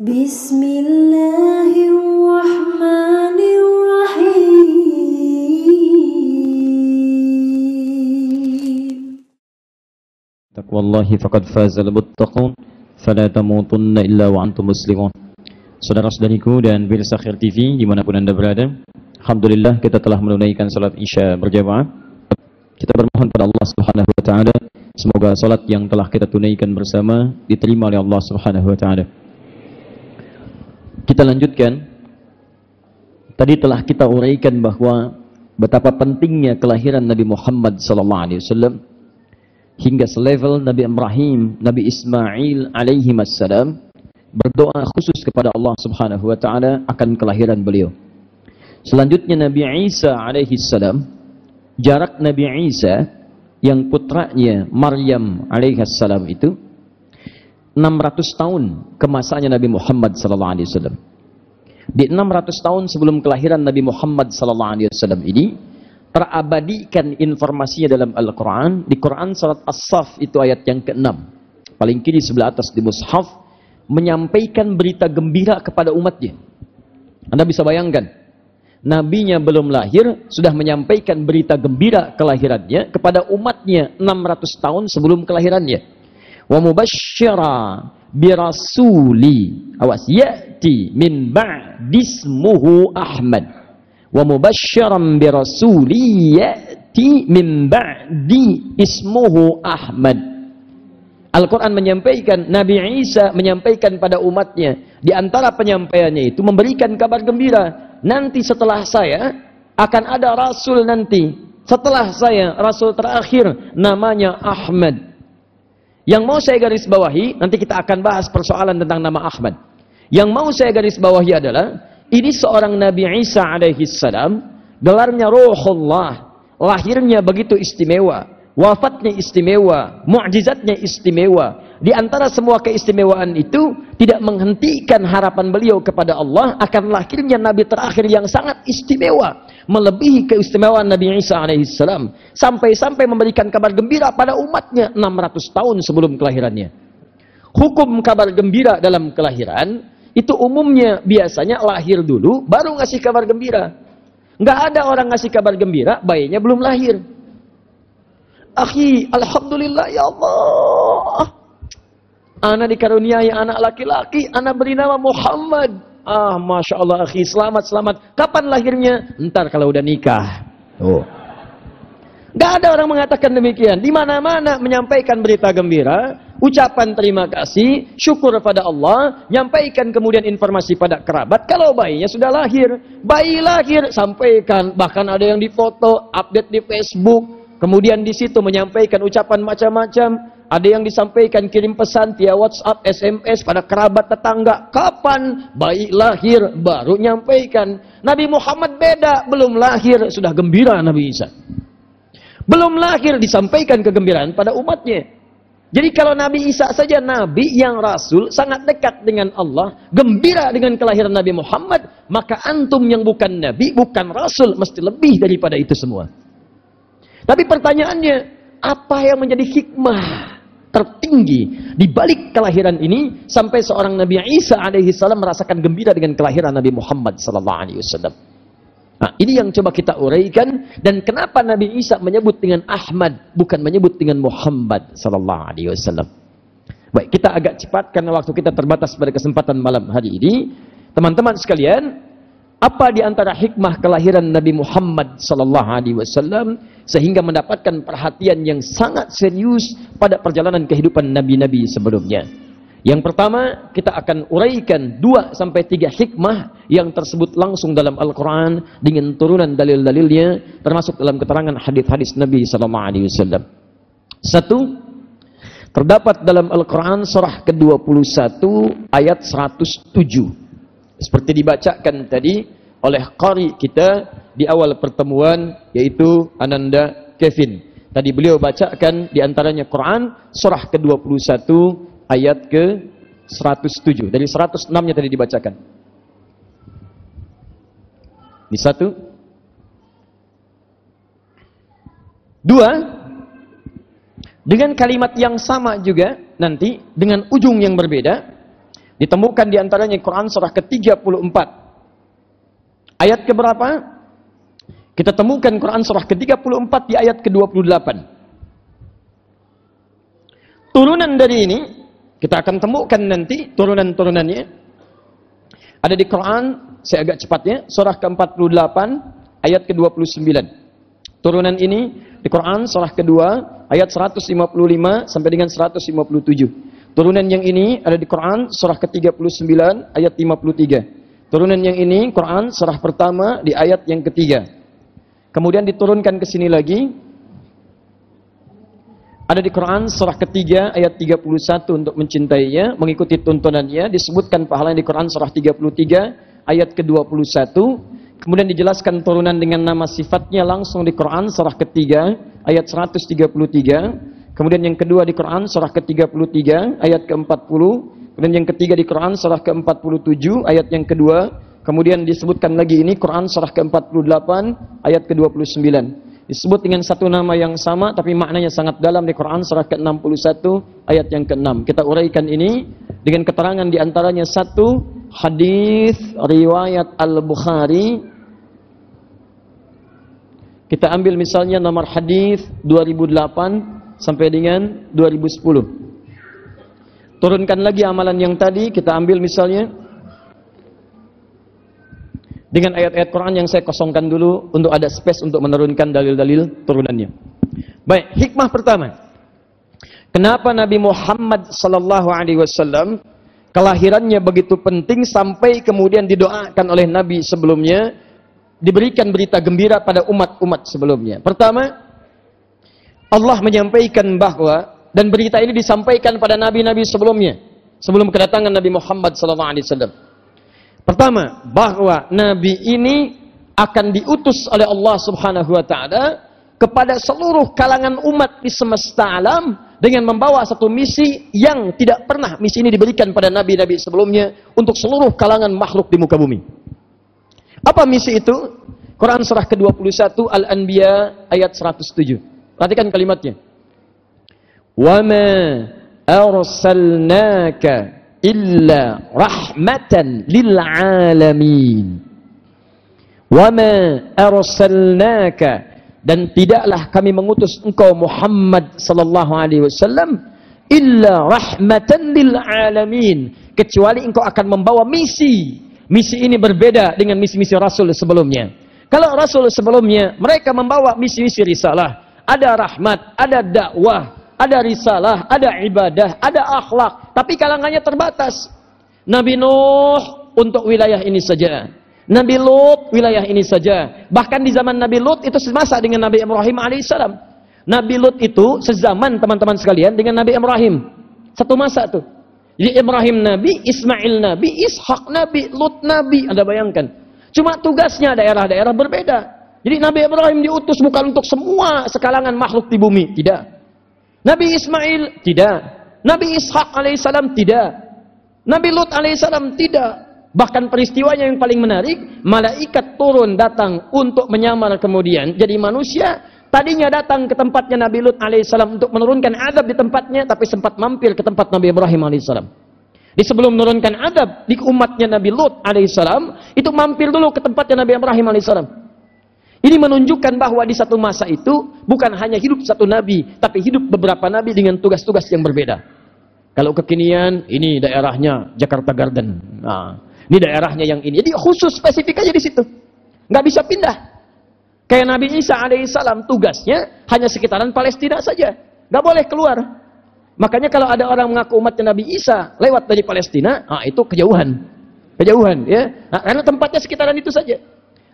بسم الله الرحمن الرحيم تقوى الله فقد فاز المتقون فلا تموتن إلا وأنتم مسلمون Saudara-saudariku dan pemirsa Khair TV dimanapun anda berada Alhamdulillah kita telah menunaikan salat isya berjamaah Kita bermohon pada Allah subhanahu wa ta'ala Semoga salat yang telah kita tunaikan bersama Diterima oleh Allah subhanahu wa ta'ala Kita lanjutkan Tadi telah kita uraikan bahwa Betapa pentingnya kelahiran Nabi Muhammad sallallahu alaihi wasallam hingga selevel Nabi Ibrahim, Nabi Ismail alaihi wassalam berdoa khusus kepada Allah Subhanahu wa taala akan kelahiran beliau. Selanjutnya Nabi Isa alaihi salam, jarak Nabi Isa yang putranya Maryam alaihi salam itu 600 tahun kemasannya Nabi Muhammad sallallahu alaihi wasallam. Di 600 tahun sebelum kelahiran Nabi Muhammad sallallahu alaihi wasallam ini terabadikan informasinya dalam Al-Quran. Di Quran surat As-Saf itu ayat yang ke-6. Paling kiri sebelah atas di Mushaf. Menyampaikan berita gembira kepada umatnya. Anda bisa bayangkan. Nabinya belum lahir, sudah menyampaikan berita gembira kelahirannya kepada umatnya 600 tahun sebelum kelahirannya. Wa mubasyara birasuli. Awas. Ya'ti min ba'dismuhu Ahmad wa mubasysyiran bi rasuli ya'ti min ba'di ismuhu Ahmad. Al-Quran menyampaikan, Nabi Isa menyampaikan pada umatnya. Di antara penyampaiannya itu memberikan kabar gembira. Nanti setelah saya akan ada Rasul nanti. Setelah saya, Rasul terakhir namanya Ahmad. Yang mau saya garis bawahi, nanti kita akan bahas persoalan tentang nama Ahmad. Yang mau saya garis bawahi adalah, ini seorang Nabi Isa alaihi salam, gelarnya Ruhullah, lahirnya begitu istimewa, wafatnya istimewa, mukjizatnya istimewa. Di antara semua keistimewaan itu tidak menghentikan harapan beliau kepada Allah akan lahirnya nabi terakhir yang sangat istimewa, melebihi keistimewaan Nabi Isa alaihi salam, sampai-sampai memberikan kabar gembira pada umatnya 600 tahun sebelum kelahirannya. Hukum kabar gembira dalam kelahiran itu umumnya biasanya lahir dulu baru ngasih kabar gembira. Nggak ada orang ngasih kabar gembira bayinya belum lahir. Akhi, alhamdulillah ya Allah. Anak dikaruniai anak laki-laki, anak beri nama Muhammad. Ah, masya Allah, akhi, selamat, selamat. Kapan lahirnya? Ntar kalau udah nikah. Oh. Gak ada orang mengatakan demikian. Di mana-mana menyampaikan berita gembira, ucapan terima kasih, syukur pada Allah, nyampaikan kemudian informasi pada kerabat. Kalau bayinya sudah lahir, bayi lahir, sampaikan. Bahkan ada yang difoto, update di Facebook. Kemudian di situ menyampaikan ucapan macam-macam. Ada yang disampaikan kirim pesan via WhatsApp, SMS pada kerabat tetangga. Kapan bayi lahir baru nyampaikan. Nabi Muhammad beda, belum lahir sudah gembira Nabi Isa. Belum lahir disampaikan kegembiraan pada umatnya. Jadi kalau Nabi Isa saja Nabi yang Rasul sangat dekat dengan Allah, gembira dengan kelahiran Nabi Muhammad, maka antum yang bukan Nabi, bukan Rasul, mesti lebih daripada itu semua. Tapi pertanyaannya, apa yang menjadi hikmah tertinggi di balik kelahiran ini sampai seorang Nabi Isa alaihi salam merasakan gembira dengan kelahiran Nabi Muhammad sallallahu alaihi wasallam? Nah, ini yang coba kita uraikan dan kenapa Nabi Isa menyebut dengan Ahmad bukan menyebut dengan Muhammad sallallahu alaihi wasallam. Baik, kita agak cepat karena waktu kita terbatas pada kesempatan malam hari ini. Teman-teman sekalian, apa di antara hikmah kelahiran Nabi Muhammad sallallahu alaihi wasallam sehingga mendapatkan perhatian yang sangat serius pada perjalanan kehidupan nabi-nabi sebelumnya? Yang pertama, kita akan uraikan dua sampai tiga hikmah yang tersebut langsung dalam Al-Quran dengan turunan dalil-dalilnya, termasuk dalam keterangan hadis-hadis Nabi Sallallahu Alaihi Wasallam. Satu, terdapat dalam Al-Quran surah ke-21 ayat 107. Seperti dibacakan tadi oleh qari kita di awal pertemuan, yaitu Ananda Kevin. Tadi beliau bacakan di antaranya Quran surah ke-21 ayat ke 107. Dari 106-nya tadi dibacakan. Di satu. Dua. Dengan kalimat yang sama juga nanti dengan ujung yang berbeda. Ditemukan di antaranya Quran surah ke-34. Ayat keberapa? Kita temukan Quran surah ke-34 di ayat ke-28. Turunan dari ini kita akan temukan nanti turunan-turunannya ada di Quran, saya agak cepatnya, surah ke-48 ayat ke-29. Turunan ini di Quran surah kedua ayat 155 sampai dengan 157. Turunan yang ini ada di Quran surah ke-39 ayat 53. Turunan yang ini Quran surah pertama di ayat yang ketiga. Kemudian diturunkan ke sini lagi ada di Quran surah ketiga ayat 31 untuk mencintainya, mengikuti tuntunannya, disebutkan pahala di Quran surah 33 ayat ke-21. Kemudian dijelaskan turunan dengan nama sifatnya langsung di Quran surah ketiga ayat 133. Kemudian yang kedua di Quran surah ke-33 ayat ke-40. Kemudian yang ketiga di Quran surah ke-47 ayat yang kedua. Kemudian disebutkan lagi ini Quran surah ke-48 ayat ke-29 disebut dengan satu nama yang sama tapi maknanya sangat dalam di Quran surah ke-61 ayat yang ke-6. Kita uraikan ini dengan keterangan di antaranya satu hadis riwayat Al-Bukhari kita ambil misalnya nomor hadis 2008 sampai dengan 2010. Turunkan lagi amalan yang tadi kita ambil misalnya dengan ayat-ayat Quran yang saya kosongkan dulu untuk ada space untuk menurunkan dalil-dalil turunannya. Baik, hikmah pertama. Kenapa Nabi Muhammad sallallahu alaihi wasallam kelahirannya begitu penting sampai kemudian didoakan oleh Nabi sebelumnya diberikan berita gembira pada umat-umat sebelumnya. Pertama, Allah menyampaikan bahwa dan berita ini disampaikan pada nabi-nabi sebelumnya sebelum kedatangan Nabi Muhammad sallallahu alaihi wasallam. Pertama, bahwa nabi ini akan diutus oleh Allah Subhanahu wa taala kepada seluruh kalangan umat di semesta alam dengan membawa satu misi yang tidak pernah misi ini diberikan pada nabi-nabi sebelumnya untuk seluruh kalangan makhluk di muka bumi. Apa misi itu? Quran surah ke-21 Al-Anbiya ayat 107. Perhatikan kalimatnya. Illa rahmatan lil alamin wa ma arsalnaka dan tidaklah kami mengutus engkau Muhammad sallallahu alaihi wasallam illa rahmatan lil alamin kecuali engkau akan membawa misi. Misi ini berbeda dengan misi-misi rasul sebelumnya. Kalau rasul sebelumnya mereka membawa misi-misi risalah. Ada rahmat ada dakwah ada risalah, ada ibadah, ada akhlak, tapi kalangannya terbatas. Nabi Nuh untuk wilayah ini saja. Nabi Lut wilayah ini saja. Bahkan di zaman Nabi Lut itu semasa dengan Nabi Ibrahim alaihissalam. Nabi Lut itu sezaman teman-teman sekalian dengan Nabi Ibrahim. Satu masa tuh. Jadi Ibrahim Nabi, Ismail Nabi, Ishak Nabi, Lut Nabi. Anda bayangkan. Cuma tugasnya daerah-daerah berbeda. Jadi Nabi Ibrahim diutus bukan untuk semua sekalangan makhluk di bumi. Tidak. Nabi Ismail tidak. Nabi Ishak alaihissalam tidak. Nabi Lut alaihissalam tidak. Bahkan peristiwanya yang paling menarik, malaikat turun datang untuk menyamar kemudian jadi manusia. Tadinya datang ke tempatnya Nabi Lut alaihissalam untuk menurunkan adab di tempatnya, tapi sempat mampir ke tempat Nabi Ibrahim alaihissalam. Di sebelum menurunkan adab di umatnya Nabi Lut alaihissalam, itu mampir dulu ke tempatnya Nabi Ibrahim alaihissalam. Ini menunjukkan bahwa di satu masa itu bukan hanya hidup satu nabi, tapi hidup beberapa nabi dengan tugas-tugas yang berbeda. Kalau kekinian, ini daerahnya Jakarta Garden. Nah, ini daerahnya yang ini. Jadi khusus spesifik aja di situ. Nggak bisa pindah. Kayak Nabi Isa alaihissalam tugasnya hanya sekitaran Palestina saja. Nggak boleh keluar. Makanya kalau ada orang mengaku umatnya Nabi Isa lewat dari Palestina, ah itu kejauhan. Kejauhan ya. Nah, karena tempatnya sekitaran itu saja.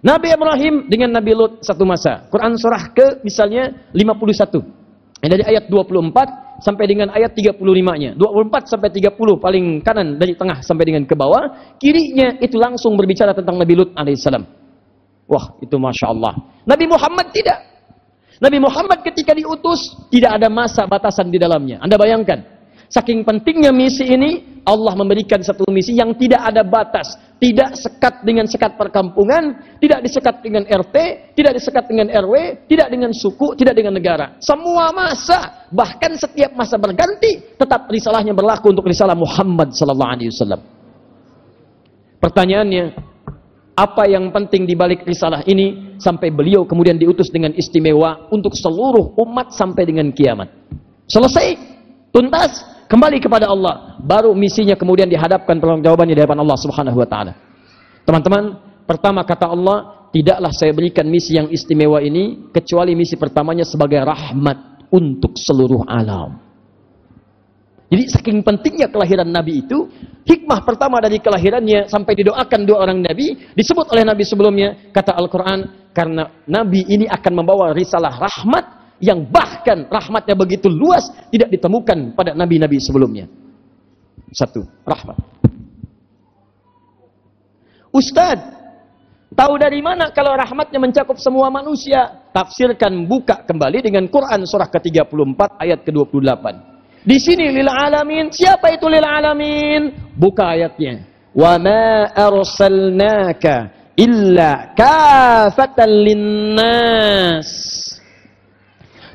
Nabi Ibrahim dengan Nabi Lut satu masa. Quran surah ke misalnya 51. Dari ayat 24 sampai dengan ayat 35-nya. 24 sampai 30 paling kanan dari tengah sampai dengan ke bawah. Kirinya itu langsung berbicara tentang Nabi Lut alaihissalam. Wah, itu Masya Allah. Nabi Muhammad tidak. Nabi Muhammad ketika diutus, tidak ada masa batasan di dalamnya. Anda bayangkan. Saking pentingnya misi ini, Allah memberikan satu misi yang tidak ada batas. Tidak sekat dengan sekat perkampungan, tidak disekat dengan RT, tidak disekat dengan RW, tidak dengan suku, tidak dengan negara. Semua masa, bahkan setiap masa berganti, tetap risalahnya berlaku untuk risalah Muhammad sallallahu alaihi wasallam. Pertanyaannya, apa yang penting di balik risalah ini sampai beliau kemudian diutus dengan istimewa untuk seluruh umat sampai dengan kiamat? Selesai, tuntas, kembali kepada Allah. Baru misinya kemudian dihadapkan jawabannya di hadapan Allah Subhanahu wa taala. Teman-teman, pertama kata Allah, tidaklah saya berikan misi yang istimewa ini kecuali misi pertamanya sebagai rahmat untuk seluruh alam. Jadi saking pentingnya kelahiran Nabi itu, hikmah pertama dari kelahirannya sampai didoakan dua orang Nabi, disebut oleh Nabi sebelumnya, kata Al-Quran, karena Nabi ini akan membawa risalah rahmat, yang bahkan rahmatnya begitu luas, tidak ditemukan pada Nabi-Nabi sebelumnya. Satu, rahmat. Ustadz, tahu dari mana kalau rahmatnya mencakup semua manusia? Tafsirkan, buka kembali dengan Quran surah ke-34 ayat ke-28. Di sini lil alamin. Siapa itu lil alamin? Buka ayatnya. Wa ma arsalnaka illa kafatan linnas.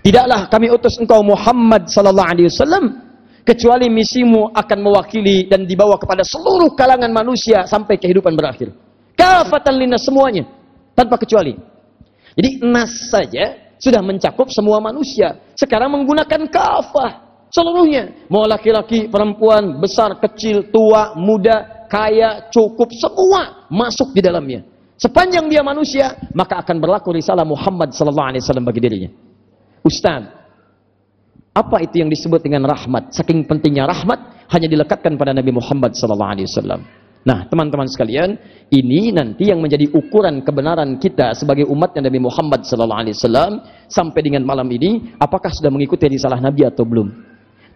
Tidaklah kami utus engkau Muhammad sallallahu alaihi wasallam kecuali misimu akan mewakili dan dibawa kepada seluruh kalangan manusia sampai kehidupan berakhir. Kafatan linnas semuanya tanpa kecuali. Jadi nas saja sudah mencakup semua manusia. Sekarang menggunakan kafah. Seluruhnya. Mau laki-laki, perempuan, besar, kecil, tua, muda, kaya, cukup. Semua masuk di dalamnya. Sepanjang dia manusia, maka akan berlaku risalah Muhammad sallallahu alaihi wasallam bagi dirinya. Ustaz, apa itu yang disebut dengan rahmat? Saking pentingnya rahmat hanya dilekatkan pada Nabi Muhammad wasallam. Nah, teman-teman sekalian, ini nanti yang menjadi ukuran kebenaran kita sebagai umatnya Nabi Muhammad wasallam sampai dengan malam ini, apakah sudah mengikuti risalah Nabi atau belum?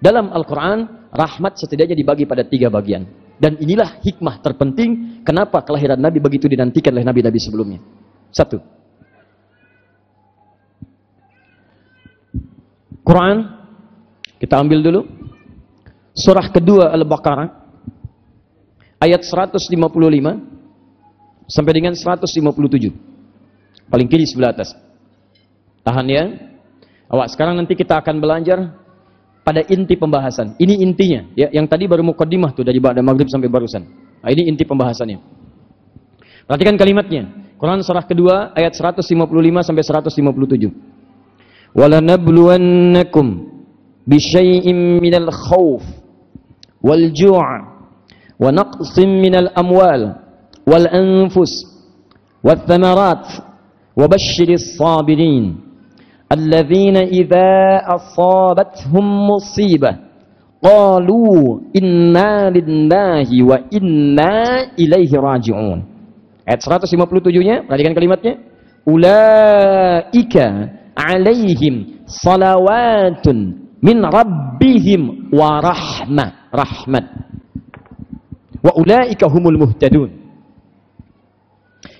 Dalam Al-Quran, rahmat setidaknya dibagi pada tiga bagian. Dan inilah hikmah terpenting kenapa kelahiran Nabi begitu dinantikan oleh Nabi-Nabi sebelumnya. Satu. Quran, kita ambil dulu. Surah kedua Al-Baqarah, ayat 155 sampai dengan 157. Paling kiri sebelah atas. Tahan ya. Awak sekarang nanti kita akan belajar pada inti pembahasan. Ini intinya, ya. Yang tadi baru mukaddimah tuh dari pada maghrib sampai barusan. Nah, ini inti pembahasannya. Perhatikan kalimatnya. Quran surah kedua ayat 155 sampai 157. ولنبلونكم بشيء من الخوف والجوع ونقص من الأموال والأنفس والثمرات وبشر الصابرين الذين إذا أصابتهم مصيبة قالوا إنا لله وإنا إليه راجعون Ayat 157-nya, perhatikan kalimatnya. Ulaika alaihim salawatun min rabbihim wa rahmah rahmat wa ulaika humul muhtadun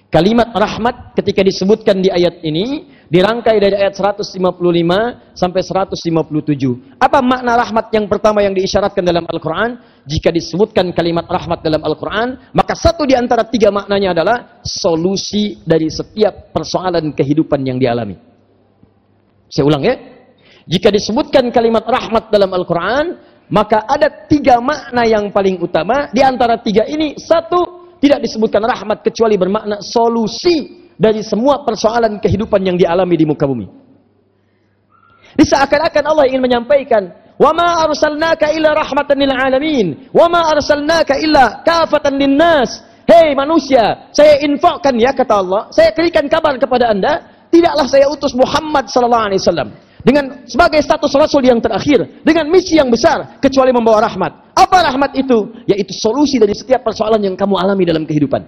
kalimat rahmat ketika disebutkan di ayat ini dirangkai dari ayat 155 sampai 157. Apa makna rahmat yang pertama yang diisyaratkan dalam Al-Quran? Jika disebutkan kalimat rahmat dalam Al-Quran, maka satu di antara tiga maknanya adalah solusi dari setiap persoalan kehidupan yang dialami. Saya ulang ya. Jika disebutkan kalimat rahmat dalam Al-Quran, maka ada tiga makna yang paling utama. Di antara tiga ini, satu tidak disebutkan rahmat kecuali bermakna solusi dari semua persoalan kehidupan yang dialami di muka bumi. Di seakan-akan Allah ingin menyampaikan, "Wa ma arsalnaka illa rahmatan lil alamin, wa ma arsalnaka illa kafatan linnas." Hei manusia, saya infakkan ya kata Allah, saya berikan kabar kepada Anda, tidaklah saya utus Muhammad sallallahu alaihi wasallam dengan sebagai status rasul yang terakhir, dengan misi yang besar kecuali membawa rahmat. Apa rahmat itu? Yaitu solusi dari setiap persoalan yang kamu alami dalam kehidupan.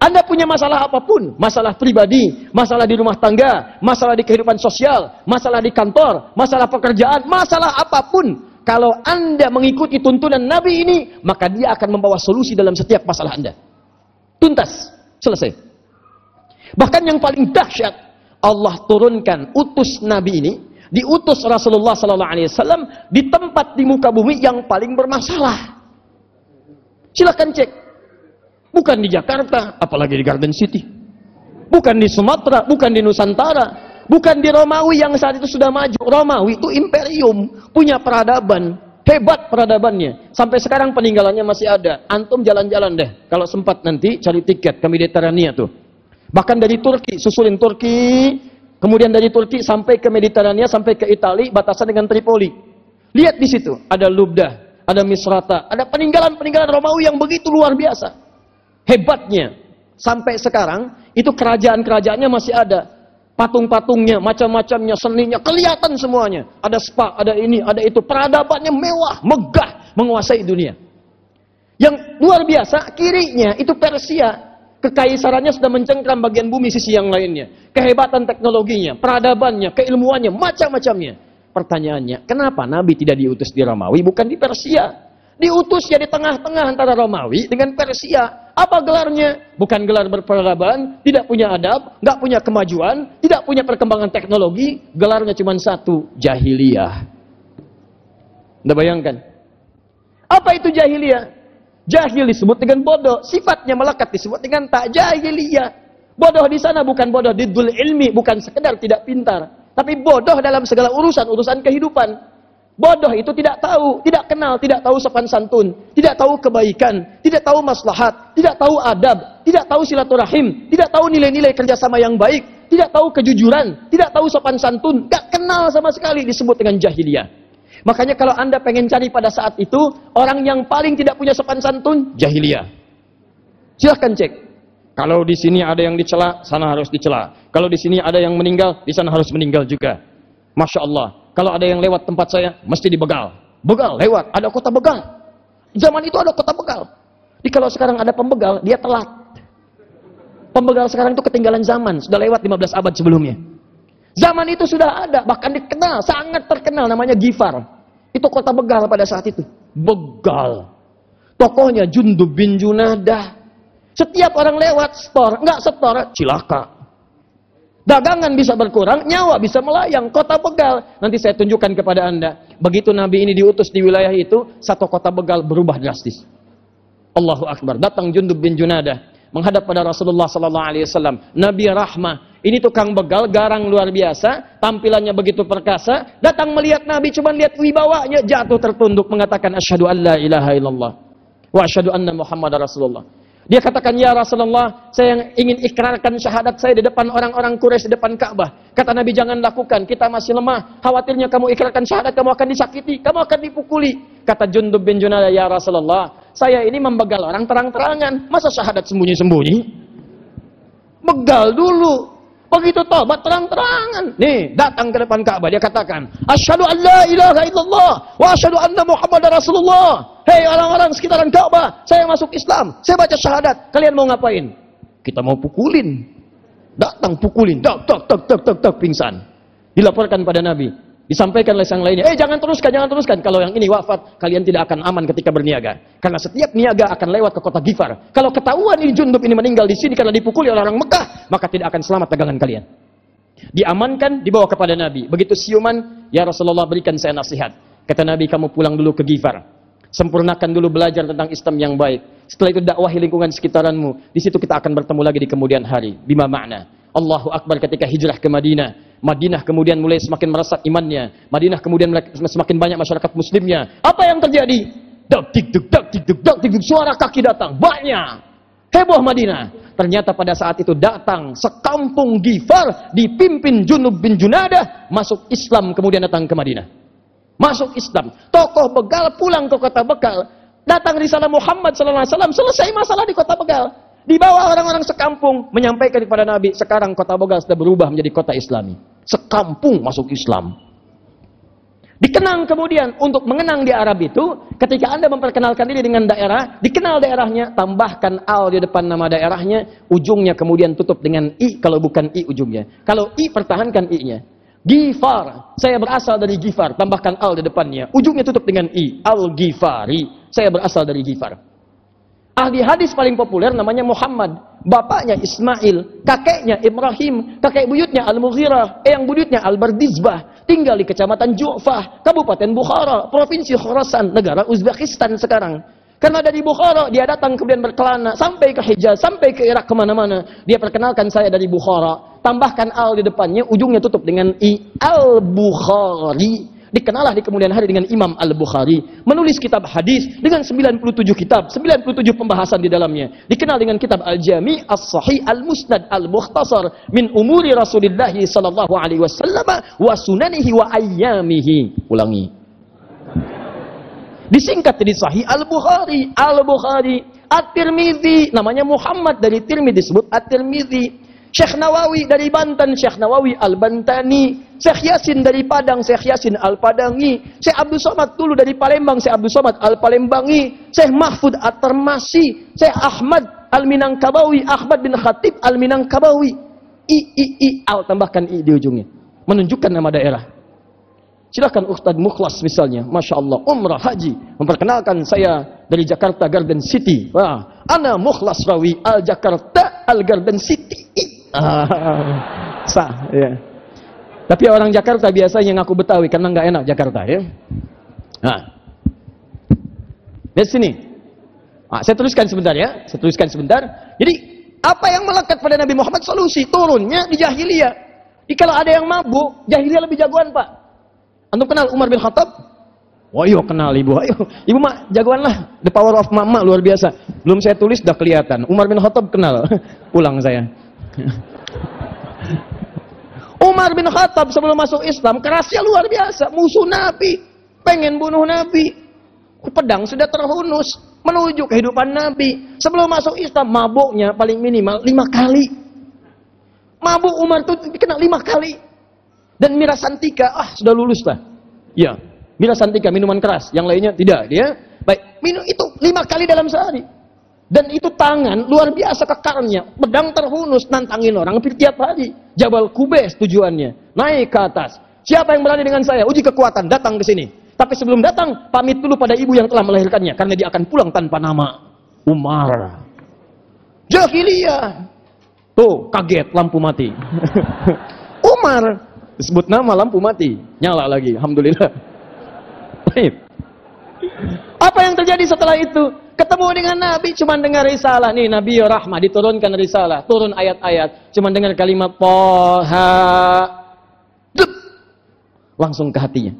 Anda punya masalah apa pun, masalah pribadi, masalah di rumah tangga, masalah di kehidupan sosial, masalah di kantor, masalah pekerjaan, masalah apa pun. Kalau Anda mengikuti tuntunan Nabi ini, maka dia akan membawa solusi dalam setiap masalah Anda. Tuntas, selesai. Bahkan yang paling dahsyat, Allah turunkan utus Nabi ini, diutus Rasulullah sallallahu alaihi wasallam di tempat di muka bumi yang paling bermasalah. Silakan cek Bukan di Jakarta, apalagi di Garden City. Bukan di Sumatera, bukan di Nusantara. Bukan di Romawi yang saat itu sudah maju. Romawi itu imperium, punya peradaban. Hebat peradabannya. Sampai sekarang peninggalannya masih ada. Antum jalan-jalan deh. Kalau sempat nanti cari tiket ke Mediterania tuh. Bahkan dari Turki, susulin Turki, kemudian dari Turki sampai ke Mediterania, sampai ke Italia, batasan dengan Tripoli. Lihat di situ, ada Lubda, ada Misrata, ada peninggalan-peninggalan Romawi yang begitu luar biasa. Hebatnya, sampai sekarang, itu kerajaan-kerajaannya masih ada patung-patungnya, macam-macamnya, seninya, kelihatan semuanya. Ada spa, ada ini, ada itu. Peradabannya mewah, megah, menguasai dunia. Yang luar biasa, kirinya itu Persia. Kekaisarannya sudah mencengkram bagian bumi sisi yang lainnya. Kehebatan teknologinya, peradabannya, keilmuannya, macam-macamnya. Pertanyaannya, kenapa Nabi tidak diutus di Romawi, bukan di Persia? Diutus ya di tengah-tengah antara Romawi dengan Persia. Apa gelarnya? Bukan gelar berperadaban, tidak punya adab, nggak punya kemajuan, tidak punya perkembangan teknologi. Gelarnya cuma satu, jahiliyah. Anda bayangkan? Apa itu jahiliyah? Jahil disebut dengan bodoh, sifatnya melekat disebut dengan tak jahiliyah. Bodoh di sana bukan bodoh di dul ilmi, bukan sekedar tidak pintar, tapi bodoh dalam segala urusan, urusan kehidupan. Bodoh itu tidak tahu, tidak kenal, tidak tahu sopan santun, tidak tahu kebaikan, tidak tahu maslahat, tidak tahu adab, tidak tahu silaturahim, tidak tahu nilai-nilai kerjasama yang baik, tidak tahu kejujuran, tidak tahu sopan santun, gak kenal sama sekali disebut dengan jahiliyah. Makanya kalau anda pengen cari pada saat itu, orang yang paling tidak punya sopan santun, jahiliyah. Silahkan cek. Kalau di sini ada yang dicela, sana harus dicela. Kalau di sini ada yang meninggal, di sana harus meninggal juga. Masya Allah. Kalau ada yang lewat tempat saya, mesti dibegal. Begal, lewat. Ada kota begal. Zaman itu ada kota begal. Jadi kalau sekarang ada pembegal, dia telat. Pembegal sekarang itu ketinggalan zaman. Sudah lewat 15 abad sebelumnya. Zaman itu sudah ada. Bahkan dikenal, sangat terkenal. Namanya Gifar. Itu kota begal pada saat itu. Begal. Tokohnya Jundub bin Junadah. Setiap orang lewat store, enggak store, cilaka. Dagangan bisa berkurang, nyawa bisa melayang. Kota Begal. Nanti saya tunjukkan kepada Anda. Begitu Nabi ini diutus di wilayah itu, satu kota Begal berubah drastis. Allahu Akbar. Datang Jundub bin Junadah menghadap pada Rasulullah sallallahu alaihi wasallam. Nabi rahmah. Ini tukang begal, garang luar biasa, tampilannya begitu perkasa. Datang melihat Nabi, cuma lihat wibawanya, jatuh tertunduk mengatakan asyhadu an la ilaha illallah wa asyhadu anna Muhammad Rasulullah. Dia katakan, Ya Rasulullah, saya ingin ikrarkan syahadat saya di depan orang-orang Quraisy di depan Ka'bah. Kata Nabi, jangan lakukan, kita masih lemah. Khawatirnya kamu ikrarkan syahadat, kamu akan disakiti, kamu akan dipukuli. Kata Jundub bin Junadah, Ya Rasulullah, saya ini membegal orang terang-terangan. Masa syahadat sembunyi-sembunyi? Begal dulu. Begitu tobat terang-terangan. Nih, datang ke depan Ka'bah dia katakan, "Asyhadu an la ilaha illallah wa asyhadu anna Muhammadar Rasulullah." Hei orang-orang sekitaran Ka'bah, saya masuk Islam, saya baca syahadat. Kalian mau ngapain? Kita mau pukulin. Datang pukulin, tak tak tak tak tak tak pingsan. Dilaporkan pada Nabi. Disampaikan oleh sang lainnya, eh jangan teruskan, jangan teruskan. Kalau yang ini wafat, kalian tidak akan aman ketika berniaga. Karena setiap niaga akan lewat ke kota Gifar. Kalau ketahuan ini Jundub ini meninggal di sini karena dipukuli oleh orang Mekah, maka tidak akan selamat dagangan kalian. Diamankan, dibawa kepada Nabi. Begitu siuman, ya Rasulullah berikan saya nasihat. Kata Nabi, kamu pulang dulu ke Gifar. Sempurnakan dulu belajar tentang Islam yang baik. Setelah itu dakwahi lingkungan sekitaranmu. Di situ kita akan bertemu lagi di kemudian hari. Bima makna. Allahu Akbar ketika hijrah ke Madinah. Madinah kemudian mulai semakin meresap imannya. Madinah kemudian semakin banyak masyarakat muslimnya. Apa yang terjadi? Dak tik duk dak tik dak tik suara kaki datang banyak. Heboh Madinah. Ternyata pada saat itu datang sekampung Gifar dipimpin Junub bin Junadah masuk Islam kemudian datang ke Madinah. Masuk Islam. Tokoh Begal pulang ke kota Begal. Datang risalah Muhammad sallallahu alaihi selesai masalah di kota Begal. Dibawa orang-orang sekampung menyampaikan kepada Nabi, sekarang kota Begal sudah berubah menjadi kota Islami. Sekampung masuk Islam. Dikenang kemudian untuk mengenang di Arab itu, ketika Anda memperkenalkan diri dengan daerah, dikenal daerahnya, tambahkan al di depan nama daerahnya, ujungnya kemudian tutup dengan i kalau bukan i ujungnya. Kalau i pertahankan i-nya. Gifar, saya berasal dari Gifar, tambahkan al di depannya. Ujungnya tutup dengan i, al-Gifari. Saya berasal dari Gifar. Ahli hadis paling populer namanya Muhammad. Bapaknya Ismail, kakeknya Ibrahim, kakek buyutnya Al-Mughirah, eyang buyutnya Al-Bardizbah. Tinggal di kecamatan Ju'fah, Kabupaten Bukhara, Provinsi Khorasan, negara Uzbekistan sekarang. Karena dari Bukhara, dia datang kemudian berkelana sampai ke Hijaz, sampai ke Irak ke mana-mana. Dia perkenalkan saya dari Bukhara. Tambahkan al di depannya, ujungnya tutup dengan i. Al-Bukhari. Dikenalah di kemudian hari dengan Imam Al-Bukhari. Menulis kitab hadis dengan 97 kitab, 97 pembahasan di dalamnya. Dikenal dengan kitab Al-Jami, As-Sahih, Al-Musnad, Al-Mukhtasar min umuri Rasulullah sallallahu alaihi wasallam wa sunanihi wa ayyamihi. Ulangi. Disingkat jadi Sahih Al-Bukhari, Al-Bukhari, At-Tirmidzi, namanya Muhammad dari Tirmidzi disebut At-Tirmidzi. Syekh Nawawi dari Banten, Syekh Nawawi Al-Bantani, Syekh Yasin dari Padang, Syekh Yasin Al-Padangi, Syekh Abdul Somad dulu dari Palembang, Syekh Abdul Somad Al-Palembangi, Syekh Mahfud At-Termasi, Syekh Ahmad Al-Minangkabawi, Ahmad bin Khatib Al-Minangkabawi. I, I, I, al, tambahkan I di ujungnya. Menunjukkan nama daerah. Silakan Ustaz Mukhlas misalnya, Masya Allah, Umrah Haji, memperkenalkan saya dari Jakarta Garden City. Wah, Ana Mukhlas Rawi Al Jakarta Al Garden City. Ah, sah, ya. Tapi orang Jakarta biasanya ngaku Betawi karena nggak enak Jakarta, ya. Nah, lihat sini. Nah, saya tuliskan sebentar ya, saya tuliskan sebentar. Jadi apa yang melekat pada Nabi Muhammad solusi turunnya di jahiliyah. Jadi kalau ada yang mabuk, jahiliyah lebih jagoan pak. Antum kenal Umar bin Khattab? Wah, oh, kenal ibu. Ayo, ibu mak jagoan lah. The power of mama luar biasa. Belum saya tulis sudah kelihatan. Umar bin Khattab kenal. Pulang saya. Umar bin Khattab sebelum masuk Islam kerasnya luar biasa, musuh Nabi, pengen bunuh Nabi. Pedang sudah terhunus menuju kehidupan Nabi. Sebelum masuk Islam mabuknya paling minimal lima kali. Mabuk Umar itu dikenal lima kali. Dan mirasantika, ah sudah lulus lah. Ya, mirasantika minuman keras, yang lainnya tidak. Dia baik minum itu lima kali dalam sehari. Dan itu tangan luar biasa kekarnya. Pedang terhunus nantangin orang hampir tiap hari. Jabal Kubes tujuannya. Naik ke atas. Siapa yang berani dengan saya? Uji kekuatan. Datang ke sini. Tapi sebelum datang, pamit dulu pada ibu yang telah melahirkannya. Karena dia akan pulang tanpa nama. Umar. Jahiliyah. Tuh, kaget lampu mati. Umar. Disebut nama lampu mati. Nyala lagi. Alhamdulillah. Apa yang terjadi setelah itu? Ketemu dengan Nabi cuma dengar risalah nih Nabi Rahmah diturunkan risalah, turun ayat-ayat, cuma dengar kalimat poha, langsung ke hatinya.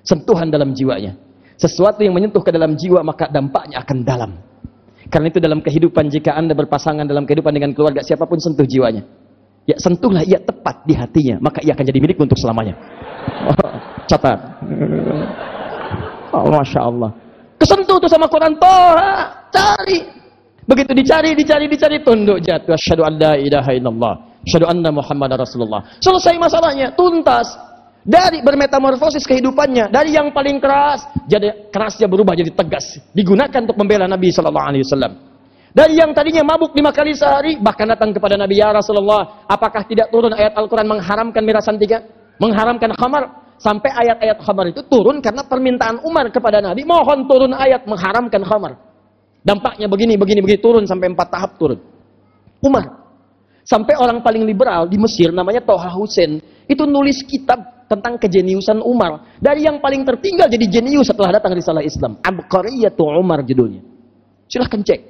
Sentuhan dalam jiwanya. Sesuatu yang menyentuh ke dalam jiwa maka dampaknya akan dalam. Karena itu dalam kehidupan jika Anda berpasangan dalam kehidupan dengan keluarga siapa pun sentuh jiwanya. Ya sentuhlah ia tepat di hatinya, maka ia akan jadi milik untuk selamanya. Oh, catat. Oh, Masya Allah. Kesentuh tuh sama Quran Toha, cari. Begitu dicari, dicari, dicari, tunduk jatuh. Asyhadu an la ilaha illallah. Asyhadu anna Muhammad Rasulullah. Selesai masalahnya, tuntas. Dari bermetamorfosis kehidupannya, dari yang paling keras, jadi kerasnya berubah jadi tegas. Digunakan untuk membela Nabi Shallallahu Alaihi Wasallam. Dari yang tadinya mabuk lima kali sehari, bahkan datang kepada Nabi ya Rasulullah, apakah tidak turun ayat Al-Quran mengharamkan mirasan tiga? Mengharamkan khamar? Sampai ayat-ayat khamar itu turun karena permintaan Umar kepada Nabi, mohon turun ayat mengharamkan khamar. Dampaknya begini, begini, begini, turun sampai empat tahap turun. Umar. Sampai orang paling liberal di Mesir, namanya Toha Hussein, itu nulis kitab tentang kejeniusan Umar. Dari yang paling tertinggal jadi jenius setelah datang risalah Islam. Abqariyatu Umar judulnya. Silahkan cek.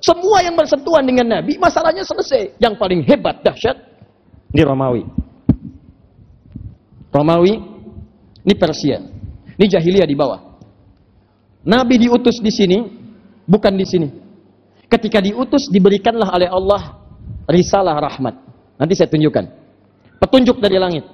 Semua yang bersentuhan dengan Nabi, masalahnya selesai. Yang paling hebat, dahsyat, di Romawi. Romawi ini Persia. Ini jahiliyah di bawah. Nabi diutus di sini, bukan di sini. Ketika diutus, diberikanlah oleh Allah risalah rahmat. Nanti saya tunjukkan. Petunjuk dari langit.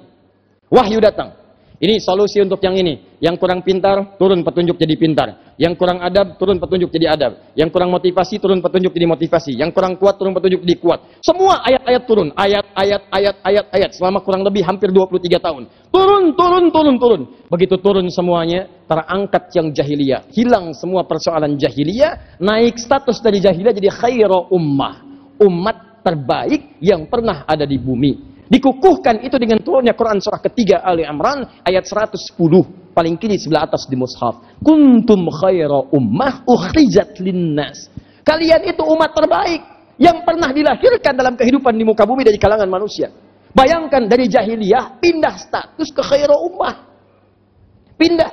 Wahyu datang. Ini solusi untuk yang ini. Yang kurang pintar, turun petunjuk jadi pintar. Yang kurang adab, turun petunjuk jadi adab. Yang kurang motivasi, turun petunjuk jadi motivasi. Yang kurang kuat, turun petunjuk jadi kuat. Semua ayat-ayat turun. Ayat, ayat, ayat. Selama kurang lebih hampir 23 tahun. Turun, turun, turun, turun. Begitu turun semuanya, terangkat yang jahiliyah. Hilang semua persoalan jahiliyah. Naik status dari jahiliyah jadi khaira ummah. Umat terbaik yang pernah ada di bumi. Dikukuhkan itu dengan turunnya Quran surah ketiga Ali Imran ayat 110 paling kiri sebelah atas di mushaf. Kuntum khaira ummah ukhrijat linnas. Kalian itu umat terbaik yang pernah dilahirkan dalam kehidupan di muka bumi dari kalangan manusia. Bayangkan dari jahiliyah pindah status ke khaira ummah. Pindah.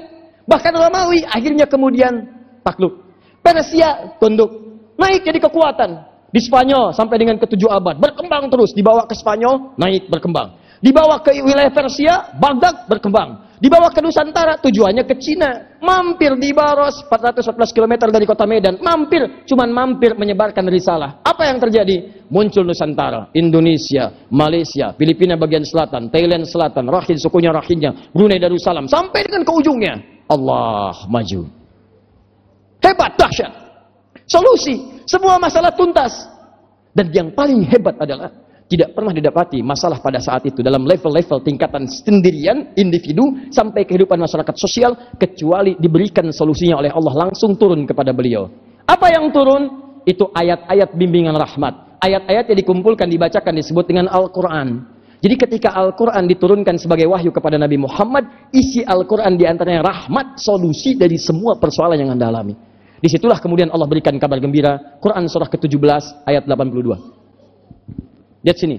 Bahkan Romawi akhirnya kemudian takluk. Persia tunduk. Naik jadi kekuatan. Di Spanyol sampai dengan ketujuh abad. Berkembang terus. Dibawa ke Spanyol, naik berkembang. Dibawa ke wilayah Persia, Baghdad berkembang. Dibawa ke Nusantara, tujuannya ke Cina. Mampir di Baros, 414 km dari kota Medan. Mampir, cuman mampir menyebarkan risalah. Apa yang terjadi? Muncul Nusantara, Indonesia, Malaysia, Filipina bagian selatan, Thailand selatan, Rakhine sukunya Rakhinya, Brunei Darussalam. Sampai dengan ke ujungnya. Allah maju. Hebat, dahsyat. Solusi, semua masalah tuntas. Dan yang paling hebat adalah tidak pernah didapati masalah pada saat itu dalam level-level tingkatan sendirian individu sampai kehidupan masyarakat sosial kecuali diberikan solusinya oleh Allah langsung turun kepada beliau. Apa yang turun? Itu ayat-ayat bimbingan rahmat. Ayat-ayat yang dikumpulkan dibacakan disebut dengan Al-Qur'an. Jadi ketika Al-Quran diturunkan sebagai wahyu kepada Nabi Muhammad, isi Al-Quran di antaranya rahmat, solusi dari semua persoalan yang anda alami. Di situlah kemudian Allah berikan kabar gembira, Quran surah ke-17 ayat 82. Lihat sini.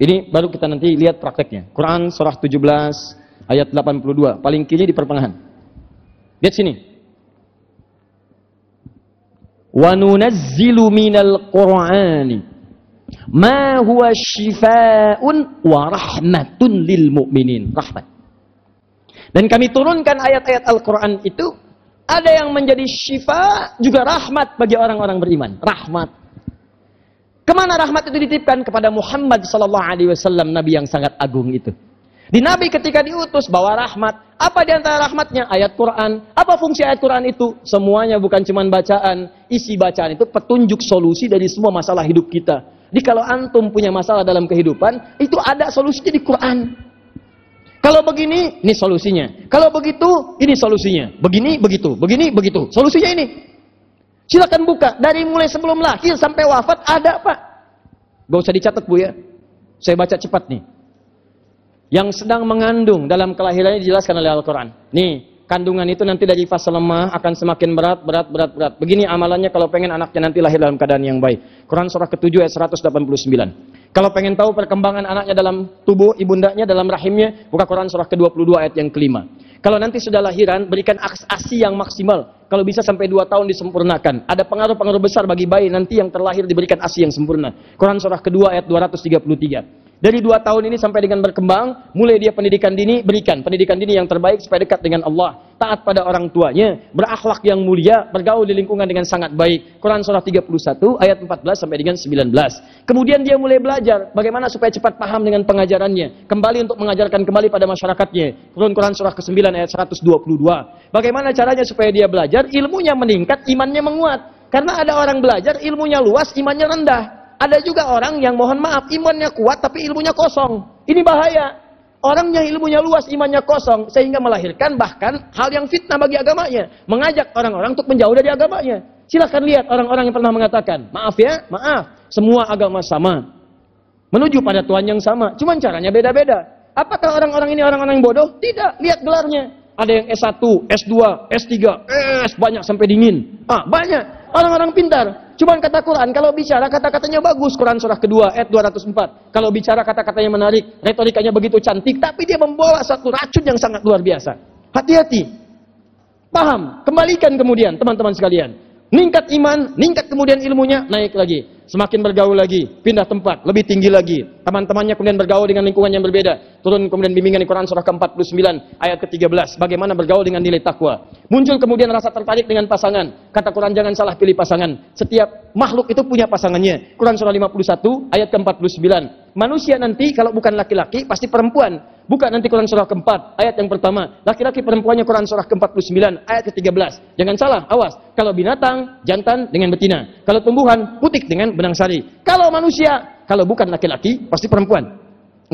Ini baru kita nanti lihat prakteknya. Quran surah 17 ayat 82. Paling kiri di pertengahan. Lihat sini. Qur'ani ma huwa shifaa'un wa rahmatun lil mu'minin. Rahmat. Dan kami turunkan ayat-ayat Al-Quran itu ada yang menjadi syifa juga rahmat bagi orang-orang beriman. Rahmat. Ke mana rahmat itu dititipkan kepada Muhammad sallallahu alaihi wasallam Nabi yang sangat agung itu. Di Nabi ketika diutus bawa rahmat. Apa di antara rahmatnya? Ayat Quran. Apa fungsi ayat Quran itu? Semuanya bukan cuma bacaan. Isi bacaan itu petunjuk solusi dari semua masalah hidup kita. Jadi kalau antum punya masalah dalam kehidupan, itu ada solusinya di Quran. Kalau begini, ini solusinya. Kalau begitu, ini solusinya. Begini, begitu. Begini, begitu. Solusinya ini. Silakan buka. Dari mulai sebelum lahir sampai wafat ada pak. Gak usah dicatat bu ya. Saya baca cepat nih. Yang sedang mengandung dalam kelahirannya dijelaskan oleh Al-Quran. Nih, kandungan itu nanti dari fase lemah akan semakin berat, berat, berat, berat. Begini amalannya kalau pengen anaknya nanti lahir dalam keadaan yang baik. Quran surah ke-7 ayat 189. Kalau pengen tahu perkembangan anaknya dalam tubuh ibundanya, dalam rahimnya, buka Quran surah ke-22 ayat yang kelima. Kalau nanti sudah lahiran, berikan asi yang maksimal. Kalau bisa sampai dua tahun disempurnakan. Ada pengaruh-pengaruh besar bagi bayi nanti yang terlahir diberikan asi yang sempurna. Quran surah kedua ayat 233. Dari dua tahun ini sampai dengan berkembang, mulai dia pendidikan dini, berikan pendidikan dini yang terbaik supaya dekat dengan Allah taat pada orang tuanya, berakhlak yang mulia, bergaul di lingkungan dengan sangat baik. Quran surah 31 ayat 14 sampai dengan 19. Kemudian dia mulai belajar bagaimana supaya cepat paham dengan pengajarannya, kembali untuk mengajarkan kembali pada masyarakatnya. Quran Quran surah ke-9 ayat 122. Bagaimana caranya supaya dia belajar, ilmunya meningkat, imannya menguat. Karena ada orang belajar, ilmunya luas, imannya rendah. Ada juga orang yang mohon maaf, imannya kuat tapi ilmunya kosong. Ini bahaya. Orang yang ilmunya luas, imannya kosong, sehingga melahirkan bahkan hal yang fitnah bagi agamanya. Mengajak orang-orang untuk menjauh dari agamanya. Silahkan lihat orang-orang yang pernah mengatakan, maaf ya, maaf, semua agama sama. Menuju pada Tuhan yang sama, cuman caranya beda-beda. Apakah orang-orang ini orang-orang bodoh? Tidak, lihat gelarnya. Ada yang S1, S2, S3, S banyak sampai dingin. Ah, banyak. Orang-orang pintar. Cuman kata Quran, kalau bicara kata-katanya bagus. Quran surah kedua, ayat 204. Kalau bicara kata-katanya menarik, retorikanya begitu cantik, tapi dia membawa satu racun yang sangat luar biasa. Hati-hati. Paham? Kembalikan kemudian, teman-teman sekalian. Ningkat iman, ningkat kemudian ilmunya, naik lagi. Semakin bergaul lagi, pindah tempat, lebih tinggi lagi. Teman-temannya kemudian bergaul dengan lingkungan yang berbeda. Turun kemudian bimbingan di Quran surah ke-49 ayat ke-13. Bagaimana bergaul dengan nilai takwa. Muncul kemudian rasa tertarik dengan pasangan. Kata Quran jangan salah pilih pasangan. Setiap makhluk itu punya pasangannya. Quran surah 51 ayat ke-49. Manusia nanti kalau bukan laki-laki pasti perempuan. Buka nanti Quran surah keempat, ayat yang pertama. Laki-laki perempuannya Quran surah ke-49, ayat ke-13. Jangan salah, awas. Kalau binatang, jantan dengan betina. Kalau tumbuhan, putik dengan benang sari. Kalau manusia, kalau bukan laki-laki, pasti perempuan.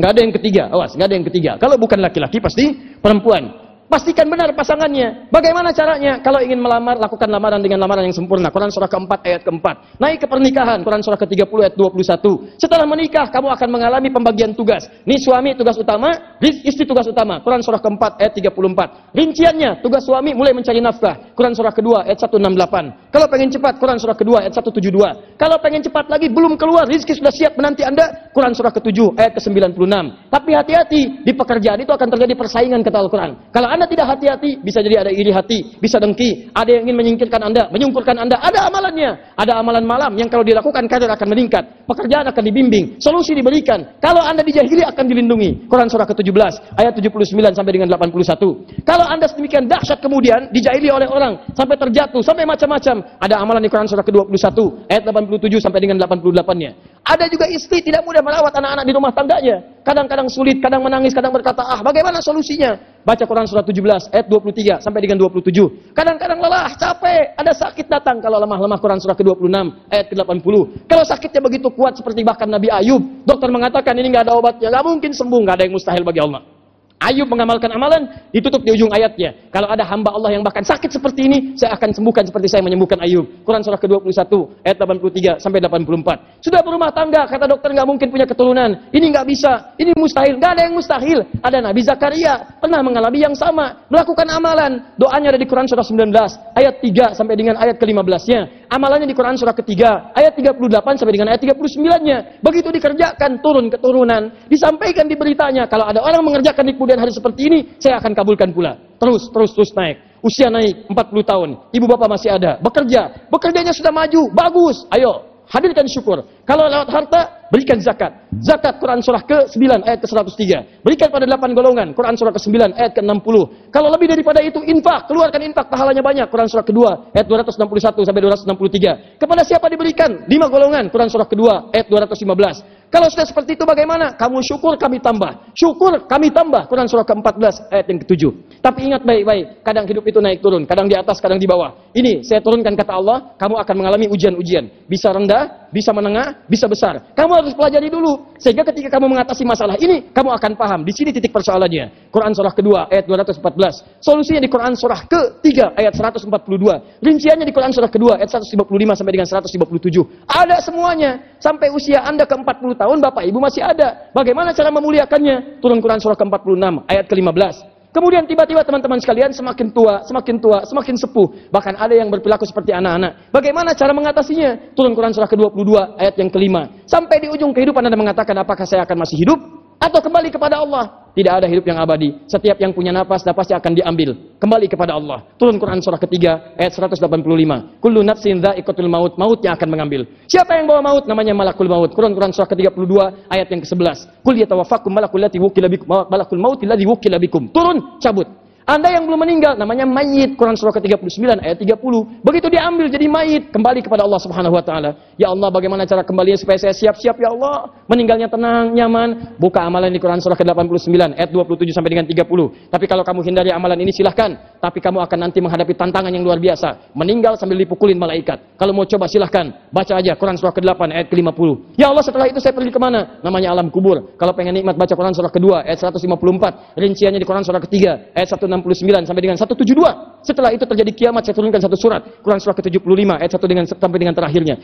Nggak ada yang ketiga, awas, nggak ada yang ketiga. Kalau bukan laki-laki, pasti perempuan. Pastikan benar pasangannya. Bagaimana caranya? Kalau ingin melamar, lakukan lamaran dengan lamaran yang sempurna. Quran surah keempat ayat keempat. Naik ke pernikahan. Quran surah ke-30 ayat 21. Setelah menikah, kamu akan mengalami pembagian tugas. Nih suami tugas utama, istri tugas utama. Quran surah keempat ayat 34. Rinciannya, tugas suami mulai mencari nafkah. Quran surah kedua ayat 168. Kalau pengen cepat, Quran surah kedua ayat 172. Kalau pengen cepat lagi, belum keluar, rizki sudah siap menanti anda, Quran surah ke-7 ayat ke-96. Tapi hati-hati, di pekerjaan itu akan terjadi persaingan kata Al-Quran. Kalau Anda tidak hati-hati, bisa jadi ada iri hati, bisa dengki, ada yang ingin menyingkirkan Anda, menyungkurkan Anda, ada amalannya. Ada amalan malam yang kalau dilakukan karir akan meningkat, pekerjaan akan dibimbing, solusi diberikan. Kalau Anda dijahili akan dilindungi. Quran surah ke-17 ayat 79 sampai dengan 81. Kalau Anda sedemikian dahsyat kemudian dijahili oleh orang sampai terjatuh, sampai macam-macam, ada amalan di Quran surah ke-21 ayat 87 sampai dengan 88-nya. Ada juga istri tidak mudah merawat anak-anak di rumah tangganya. Kadang-kadang sulit, kadang menangis, kadang berkata, "Ah, bagaimana solusinya?" Baca Quran surah 17 ayat 23 sampai dengan 27. Kadang-kadang lelah, capek, ada sakit datang kalau lemah-lemah Quran surah ke-26 ayat ke-80. Kalau sakitnya begitu kuat seperti bahkan Nabi Ayub, dokter mengatakan ini nggak ada obatnya, nggak mungkin sembuh, nggak ada yang mustahil bagi Allah. Ayub mengamalkan amalan, ditutup di ujung ayatnya. Kalau ada hamba Allah yang bahkan sakit seperti ini, saya akan sembuhkan seperti saya menyembuhkan Ayub. Quran surah ke-21 ayat 83 sampai 84. Sudah berumah tangga, kata dokter nggak mungkin punya keturunan. Ini nggak bisa, ini mustahil. Nggak ada yang mustahil. Ada Nabi Zakaria pernah mengalami yang sama, melakukan amalan. Doanya ada di Quran surah 19 ayat 3 sampai dengan ayat ke-15-nya. Amalannya di Quran surah ketiga ayat 38 sampai dengan ayat 39-nya. Begitu dikerjakan turun keturunan, disampaikan di beritanya kalau ada orang mengerjakan di kemudian hari seperti ini, saya akan kabulkan pula. Terus, terus, terus naik. Usia naik 40 tahun. Ibu bapak masih ada. Bekerja. Bekerjanya sudah maju. Bagus. Ayo, hadirkan syukur. Kalau lewat harta, berikan zakat. Zakat Quran surah ke-9 ayat ke-103. Berikan pada 8 golongan. Quran surah ke-9 ayat ke-60. Kalau lebih daripada itu infak, keluarkan infak pahalanya banyak. Quran surah kedua ayat 261 sampai 263. Kepada siapa diberikan? 5 golongan. Quran surah kedua ayat 215. Kalau sudah seperti itu bagaimana? Kamu syukur kami tambah. Syukur kami tambah. Quran surah ke-14 ayat yang ke-7. Tapi ingat baik-baik, kadang hidup itu naik turun, kadang di atas, kadang di bawah. Ini saya turunkan kata Allah, kamu akan mengalami ujian-ujian. Bisa rendah, bisa menengah, bisa besar. Kamu harus pelajari dulu sehingga ketika kamu mengatasi masalah ini, kamu akan paham. Di sini titik persoalannya. Quran surah kedua ayat 214. Solusinya di Quran surah ketiga ayat 142. Rinciannya di Quran surah kedua ayat 155 sampai dengan 157. Ada semuanya sampai usia Anda ke 40 tahun Bapak Ibu masih ada. Bagaimana cara memuliakannya? Turun Quran surah ke-46 ayat ke-15. Kemudian tiba-tiba teman-teman sekalian semakin tua, semakin tua, semakin sepuh. Bahkan ada yang berperilaku seperti anak-anak. Bagaimana cara mengatasinya? Turun Quran surah ke-22 ayat yang kelima. Sampai di ujung kehidupan Anda mengatakan apakah saya akan masih hidup? Atau kembali kepada Allah? Tidak ada hidup yang abadi. Setiap yang punya napas, napasnya akan diambil. Kembali kepada Allah. Turun Quran surah ketiga, ayat 185. Kullu nafsin dha'iqatul maut. Maut yang akan mengambil. Siapa yang bawa maut? Namanya malakul maut. Quran Quran surah ke-32, ayat yang ke-11. Kul yatawaffakum malakul lati wukila bikum. Malakul maut alladhi wukila bikum. Turun, cabut. Anda yang belum meninggal namanya mayit. Quran surah ke-39 ayat 30. Begitu diambil jadi mayit, kembali kepada Allah Subhanahu wa taala. Ya Allah, bagaimana cara kembalinya supaya saya siap-siap ya Allah? Meninggalnya tenang, nyaman. Buka amalan di Quran surah ke-89 ayat 27 sampai dengan 30. Tapi kalau kamu hindari amalan ini silahkan. Tapi kamu akan nanti menghadapi tantangan yang luar biasa. Meninggal sambil dipukulin malaikat. Kalau mau coba silahkan. Baca aja Quran surah ke-8 ayat ke-50. Ya Allah, setelah itu saya pergi ke mana? Namanya alam kubur. Kalau pengen nikmat baca Quran surah kedua ayat 154. Rinciannya di Quran surah ketiga ayat 1 69 sampai dengan 172. Setelah itu terjadi kiamat, saya turunkan satu surat. Quran surah ke-75 ayat 1 dengan sampai dengan terakhirnya.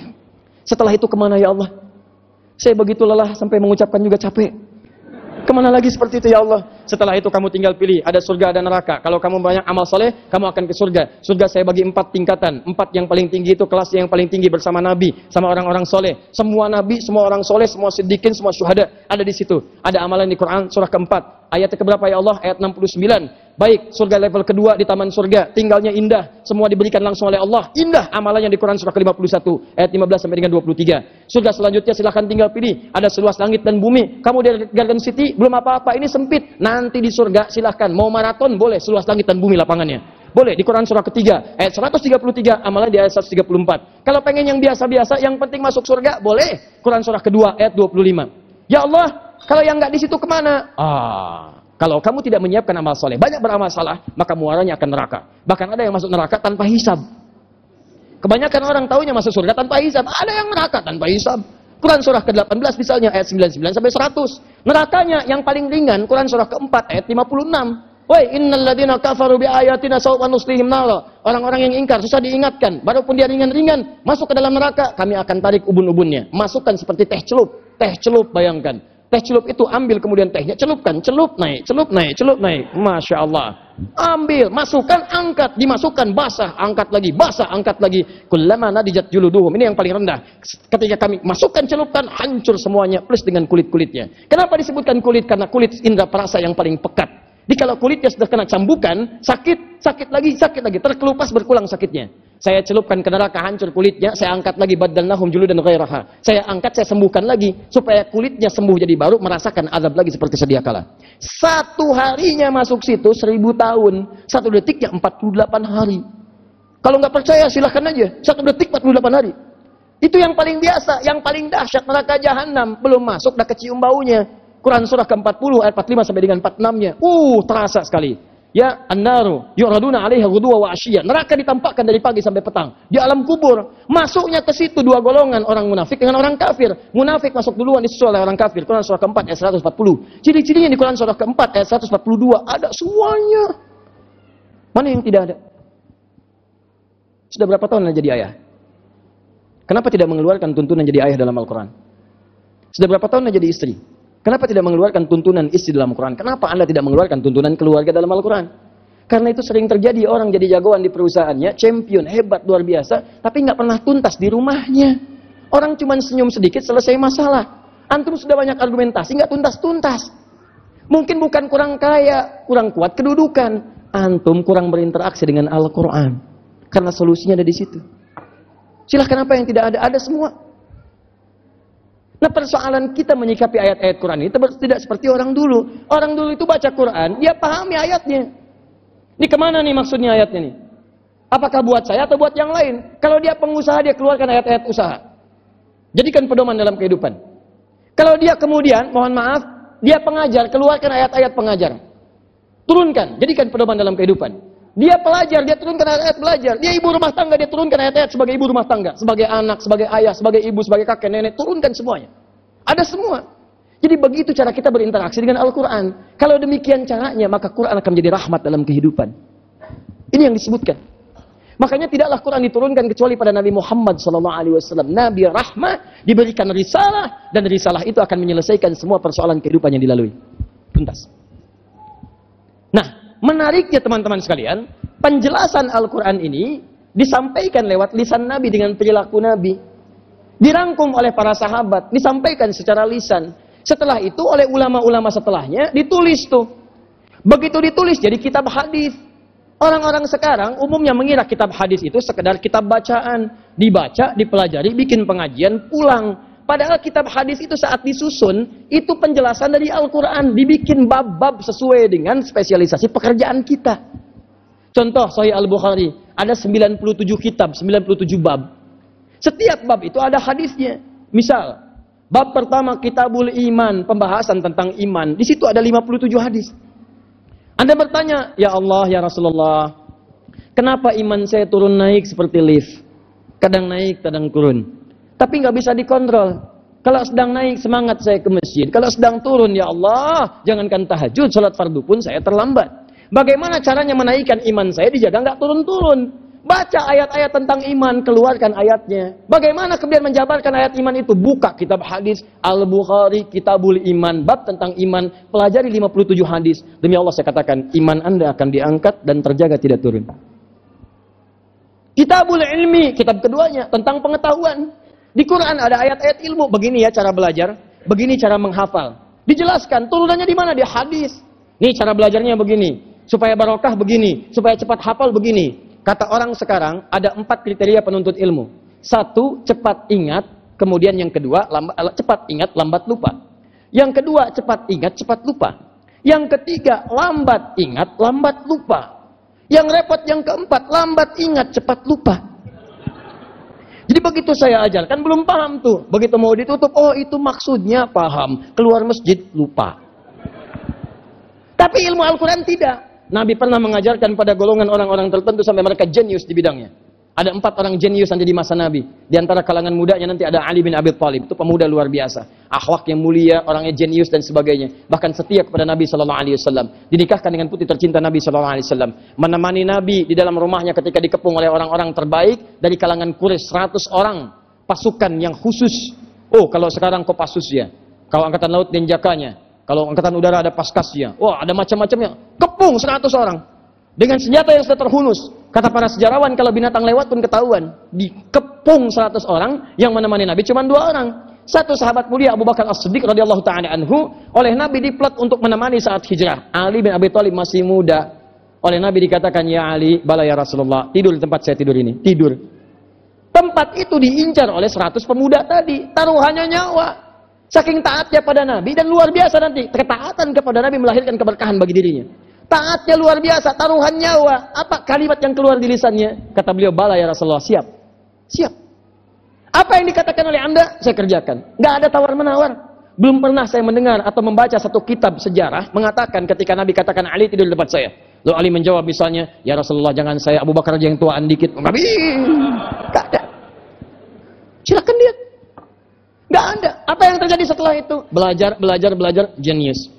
Setelah itu ke mana ya Allah? Saya begitu lelah sampai mengucapkan juga capek. Ke mana lagi seperti itu ya Allah? Setelah itu kamu tinggal pilih, ada surga dan neraka. Kalau kamu banyak amal soleh, kamu akan ke surga. Surga saya bagi empat tingkatan. Empat yang paling tinggi itu kelas yang paling tinggi bersama Nabi, sama orang-orang soleh. Semua Nabi, semua orang soleh, semua siddiqin, semua syuhada ada di situ. Ada amalan di Quran surah keempat. Ayat keberapa ya Allah? Ayat 69. Baik, surga level kedua di taman surga, tinggalnya indah, semua diberikan langsung oleh Allah. Indah amalannya di Quran surah ke-51 ayat 15 sampai dengan 23. Surga selanjutnya silahkan tinggal pilih, ada seluas langit dan bumi. Kamu dari Garden City belum apa-apa, ini sempit. Nanti di surga silahkan mau maraton boleh seluas langit dan bumi lapangannya. Boleh di Quran surah ketiga ayat 133 amalan di ayat 134. Kalau pengen yang biasa-biasa yang penting masuk surga boleh Quran surah kedua ayat 25. Ya Allah, kalau yang nggak di situ ke mana? Ah, kalau kamu tidak menyiapkan amal soleh, banyak beramal salah, maka muaranya akan neraka. Bahkan ada yang masuk neraka tanpa hisab. Kebanyakan orang tahunya masuk surga tanpa hisab. Ada yang neraka tanpa hisab. Quran surah ke-18 misalnya ayat 99 sampai 100. Nerakanya yang paling ringan Quran surah ke-4 ayat 56. Woi, innal ladina kafaru bi ayatina sawfa nuslihim nara. Orang-orang yang ingkar susah diingatkan, walaupun dia ringan-ringan masuk ke dalam neraka, kami akan tarik ubun-ubunnya. Masukkan seperti teh celup. Teh celup bayangkan. Teh celup itu ambil kemudian tehnya celupkan, celup naik, celup naik, celup naik. Masya Allah. Ambil, masukkan, angkat, dimasukkan, basah, angkat lagi, basah, angkat lagi. Kullama nadijat juluduhum. Ini yang paling rendah. Ketika kami masukkan, celupkan, hancur semuanya plus dengan kulit-kulitnya. Kenapa disebutkan kulit? Karena kulit indra perasa yang paling pekat. Di kalau kulitnya sudah kena cambukan, sakit, sakit lagi, sakit lagi, terkelupas berkulang sakitnya. Saya celupkan ke neraka hancur kulitnya, saya angkat lagi badalnahum juludan ghairaha. Saya angkat, saya sembuhkan lagi supaya kulitnya sembuh jadi baru merasakan azab lagi seperti sedia kala. Satu harinya masuk situ seribu tahun, satu detiknya 48 hari. Kalau nggak percaya silahkan aja, satu detik 48 hari. Itu yang paling biasa, yang paling dahsyat neraka jahanam. Belum masuk, dah kecium baunya. Quran surah ke-40 ayat 45 sampai dengan 46-nya. Uh, terasa sekali. Ya, an-naru yuraduna 'alaiha ghudwa wa asyiya. Neraka ditampakkan dari pagi sampai petang. Di alam kubur, masuknya ke situ dua golongan, orang munafik dengan orang kafir. Munafik masuk duluan disusul oleh orang kafir. Quran surah ke-4 ayat 140. Ciri-cirinya di Quran surah ke-4 ayat 142 ada semuanya. Mana yang tidak ada? Sudah berapa tahun jadi ayah? Kenapa tidak mengeluarkan tuntunan jadi ayah dalam Al-Quran? Sudah berapa tahun jadi istri? Kenapa tidak mengeluarkan tuntunan istri dalam Al-Quran? Kenapa Anda tidak mengeluarkan tuntunan keluarga dalam Al-Quran? Karena itu sering terjadi orang jadi jagoan di perusahaannya, champion, hebat, luar biasa, tapi nggak pernah tuntas di rumahnya. Orang cuma senyum sedikit selesai masalah. Antum sudah banyak argumentasi, nggak tuntas-tuntas. Mungkin bukan kurang kaya, kurang kuat kedudukan. Antum kurang berinteraksi dengan Al-Quran. Karena solusinya ada di situ. Silahkan apa yang tidak ada, ada semua. Nah persoalan kita menyikapi ayat-ayat Quran ini tidak seperti orang dulu. Orang dulu itu baca Quran, dia pahami ayatnya. Ini ke mana nih maksudnya ayatnya nih? Apakah buat saya atau buat yang lain? Kalau dia pengusaha, dia keluarkan ayat-ayat usaha. Jadikan pedoman dalam kehidupan. Kalau dia kemudian, mohon maaf, dia pengajar, keluarkan ayat-ayat pengajar. Turunkan, jadikan pedoman dalam kehidupan. Dia pelajar, dia turunkan ayat-ayat belajar. Dia ibu rumah tangga, dia turunkan ayat-ayat sebagai ibu rumah tangga. Sebagai anak, sebagai ayah, sebagai ibu, sebagai kakek, nenek. Turunkan semuanya. Ada semua. Jadi begitu cara kita berinteraksi dengan Al-Quran. Kalau demikian caranya, maka Quran akan menjadi rahmat dalam kehidupan. Ini yang disebutkan. Makanya tidaklah Quran diturunkan kecuali pada Nabi Muhammad SAW. Nabi rahmah diberikan risalah dan risalah itu akan menyelesaikan semua persoalan kehidupan yang dilalui. Tuntas. Nah, Menariknya teman-teman sekalian, penjelasan Al-Quran ini disampaikan lewat lisan Nabi dengan perilaku Nabi. Dirangkum oleh para sahabat, disampaikan secara lisan. Setelah itu oleh ulama-ulama setelahnya ditulis tuh. Begitu ditulis jadi kitab hadis. Orang-orang sekarang umumnya mengira kitab hadis itu sekedar kitab bacaan, dibaca, dipelajari, bikin pengajian, pulang. Padahal kitab hadis itu saat disusun, itu penjelasan dari Al-Quran. Dibikin bab-bab sesuai dengan spesialisasi pekerjaan kita. Contoh Sahih Al-Bukhari, ada 97 kitab, 97 bab. Setiap bab itu ada hadisnya. Misal, bab pertama Kitabul Iman, pembahasan tentang iman. Di situ ada 57 hadis. Anda bertanya, Ya Allah, Ya Rasulullah, kenapa iman saya turun naik seperti lift? Kadang naik, kadang turun. Tapi nggak bisa dikontrol. Kalau sedang naik semangat saya ke masjid. Kalau sedang turun ya Allah, jangankan tahajud, salat fardu pun saya terlambat. Bagaimana caranya menaikkan iman saya dijaga nggak turun-turun? Baca ayat-ayat tentang iman, keluarkan ayatnya. Bagaimana kemudian menjabarkan ayat iman itu? Buka kitab hadis Al-Bukhari, Kitabul Iman, bab tentang iman, pelajari 57 hadis. Demi Allah saya katakan, iman Anda akan diangkat dan terjaga tidak turun. Kitabul Ilmi, kitab keduanya tentang pengetahuan. Di Quran ada ayat-ayat ilmu. Begini ya cara belajar. Begini cara menghafal. Dijelaskan turunannya di mana? Di hadis. Nih cara belajarnya begini. Supaya barokah begini. Supaya cepat hafal begini. Kata orang sekarang ada empat kriteria penuntut ilmu. Satu, cepat ingat. Kemudian yang kedua, lambat, cepat ingat, lambat lupa. Yang kedua, cepat ingat, cepat lupa. Yang ketiga, lambat ingat, lambat lupa. Yang repot yang keempat, lambat ingat, cepat lupa. Jadi begitu saya ajarkan belum paham tuh. Begitu mau ditutup, oh itu maksudnya paham. Keluar masjid lupa. Tapi ilmu Al-Quran tidak. Nabi pernah mengajarkan pada golongan orang-orang tertentu sampai mereka jenius di bidangnya. Ada empat orang jenius nanti di masa Nabi. Di antara kalangan mudanya nanti ada Ali bin Abi Thalib. Itu pemuda luar biasa. Akhlak yang mulia, orangnya jenius dan sebagainya. Bahkan setia kepada Nabi Shallallahu Alaihi Wasallam. Dinikahkan dengan putri tercinta Nabi Shallallahu Alaihi Wasallam. Menemani Nabi di dalam rumahnya ketika dikepung oleh orang-orang terbaik dari kalangan Quraisy 100 orang pasukan yang khusus. Oh, kalau sekarang Kopassus ya. Kalau angkatan laut Denjakanya. Kalau angkatan udara ada Paskasnya. Wah, ada macam-macamnya. Kepung 100 orang. Dengan senjata yang sudah terhunus. Kata para sejarawan, kalau binatang lewat pun ketahuan. Dikepung 100 orang, yang menemani Nabi cuma dua orang. Satu sahabat mulia Abu Bakar As-Siddiq radhiyallahu taala anhu oleh Nabi diplot untuk menemani saat hijrah. Ali bin Abi Thalib masih muda. Oleh Nabi dikatakan, "Ya Ali, bala ya Rasulullah, tidur di tempat saya tidur ini." Tidur. Tempat itu diincar oleh 100 pemuda tadi. Taruhannya nyawa. Saking taatnya pada Nabi dan luar biasa nanti. Ketaatan kepada Nabi melahirkan keberkahan bagi dirinya. Taatnya luar biasa, taruhan nyawa. Apa kalimat yang keluar di lisannya? Kata beliau, bala ya Rasulullah, siap. Siap. Apa yang dikatakan oleh anda, saya kerjakan. Gak ada tawar-menawar. Belum pernah saya mendengar atau membaca satu kitab sejarah mengatakan ketika Nabi katakan Ali tidur di depan saya. Lalu Ali menjawab misalnya, ya Rasulullah jangan saya Abu Bakar aja yang tuaan dikit. Nabi, gak ada. Silakan lihat. Gak ada. Apa yang terjadi setelah itu? Belajar, belajar, belajar, jenius.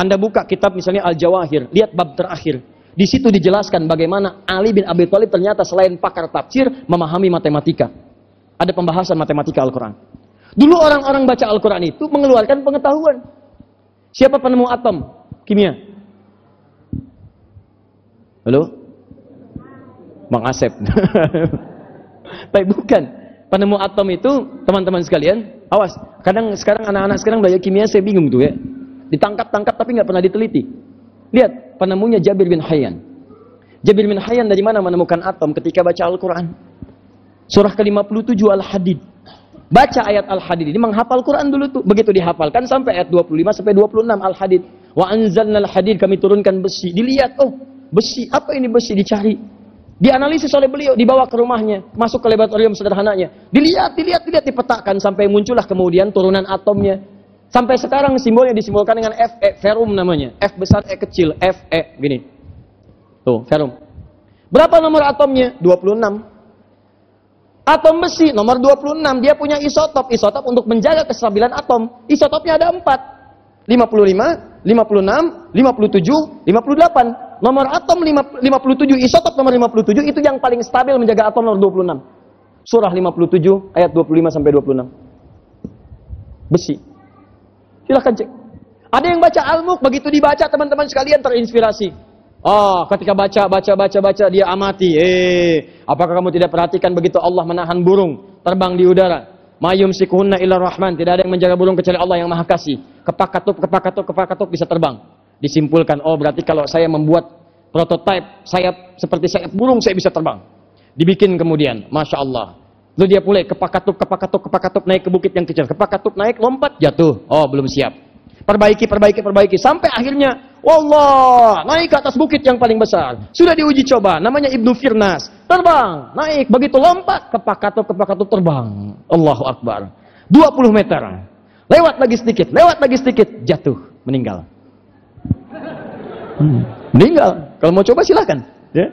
Anda buka kitab misalnya Al-Jawahir, lihat bab terakhir. Di situ dijelaskan bagaimana Ali bin Abi Thalib ternyata selain pakar tafsir memahami matematika. Ada pembahasan matematika Al-Quran. Dulu orang-orang baca Al-Quran itu mengeluarkan pengetahuan. Siapa penemu atom? Kimia. Halo? Bang Asep. Tapi bukan. Penemu atom itu, teman-teman sekalian, awas. Kadang sekarang anak-anak sekarang belajar kimia saya bingung tuh ya. Ditangkap-tangkap tapi nggak pernah diteliti. Lihat, penemunya Jabir bin Hayyan. Jabir bin Hayyan dari mana menemukan atom ketika baca Al-Quran? Surah ke-57 Al-Hadid. Baca ayat Al-Hadid ini menghafal Quran dulu tuh. Begitu dihafalkan sampai ayat 25 sampai 26 Al-Hadid. Wa anzalna al-hadid kami turunkan besi. Dilihat, oh besi. Apa ini besi? Dicari. Dianalisis oleh beliau, dibawa ke rumahnya. Masuk ke laboratorium sederhananya. Dilihat, dilihat, dilihat, dipetakan. Sampai muncullah kemudian turunan atomnya. Sampai sekarang simbolnya disimbolkan dengan Fe, ferum namanya. F besar, E kecil, Fe, gini. Tuh, ferum. Berapa nomor atomnya? 26. Atom besi nomor 26 dia punya isotop. Isotop untuk menjaga kestabilan atom. Isotopnya ada 4. 55, 56, 57, 58. Nomor atom 5, 57 isotop nomor 57 itu yang paling stabil menjaga atom nomor 26. Surah 57 ayat 25 sampai 26. Besi. Silahkan cek. Ada yang baca Al-Mulk begitu dibaca teman-teman sekalian terinspirasi. Oh, ketika baca, baca, baca, baca, dia amati. Eh, apakah kamu tidak perhatikan begitu Allah menahan burung terbang di udara? Mayum sikuhunna illa rahman. Tidak ada yang menjaga burung kecuali Allah yang maha kasih. Kepak katup, kepak katup, kepak katup bisa terbang. Disimpulkan, oh berarti kalau saya membuat prototipe sayap seperti sayap burung, saya bisa terbang. Dibikin kemudian, Masya Allah. Lalu dia pulai, kepak katup, kepak katup, kepak katup, naik ke bukit yang kecil. Kepak katup naik, lompat, jatuh. Oh, belum siap. Perbaiki, perbaiki, perbaiki. Sampai akhirnya Wallah, naik ke atas bukit yang paling besar. Sudah diuji coba, namanya Ibnu Firnas. Terbang, naik, begitu lompat, kepak katup, kepak katup terbang. Allahu Akbar. 20 meter. Lewat lagi sedikit, lewat lagi sedikit, jatuh, meninggal. Hmm, meninggal. Kalau mau coba silahkan. Ya.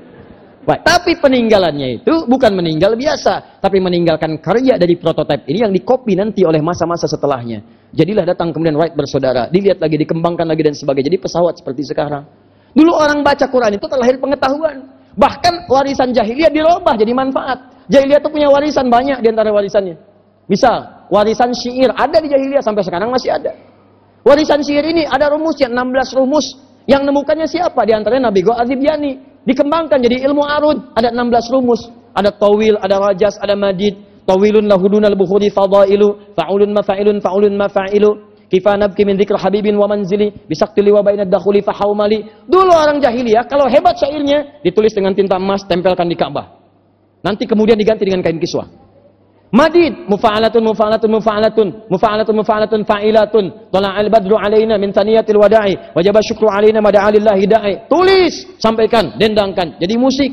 Baik. Tapi peninggalannya itu bukan meninggal biasa, tapi meninggalkan karya dari prototipe ini yang dikopi nanti oleh masa-masa setelahnya. Jadilah datang kemudian Wright bersaudara, dilihat lagi, dikembangkan lagi dan sebagainya. Jadi pesawat seperti sekarang. Dulu orang baca Quran itu terlahir pengetahuan. Bahkan warisan jahiliyah dirubah jadi manfaat. Jahiliyah itu punya warisan banyak di antara warisannya. Misal, warisan syair ada di jahiliyah sampai sekarang masih ada. Warisan syair ini ada rumusnya, 16 rumus. Yang nemukannya siapa? Di antaranya Nabi Go Yani. Dikembangkan jadi ilmu arud. Ada 16 rumus. Ada tawil, ada rajas, ada madid. Tawilun lahudunal bukhuri fadailu. Fa'ulun mafa'ilun, fa'ulun mafa'ilu. Kifa nabki min dhikr habibin wa manzili. Bisaktili wa bainad dakhuli fahaumali. Dulu orang jahiliyah, kalau hebat syairnya, ditulis dengan tinta emas, tempelkan di Ka'bah. Nanti kemudian diganti dengan kain kiswah. Madid mufa'alatun mufa'alatun mufa'alatun mufa'alatun mufa'alatun fa'ilatun. Tala'al badru alaina min taniyatil wada'i. Wajaba syukru alaina mada'alillahi da'i. Tulis sampaikan dendangkan. Jadi musik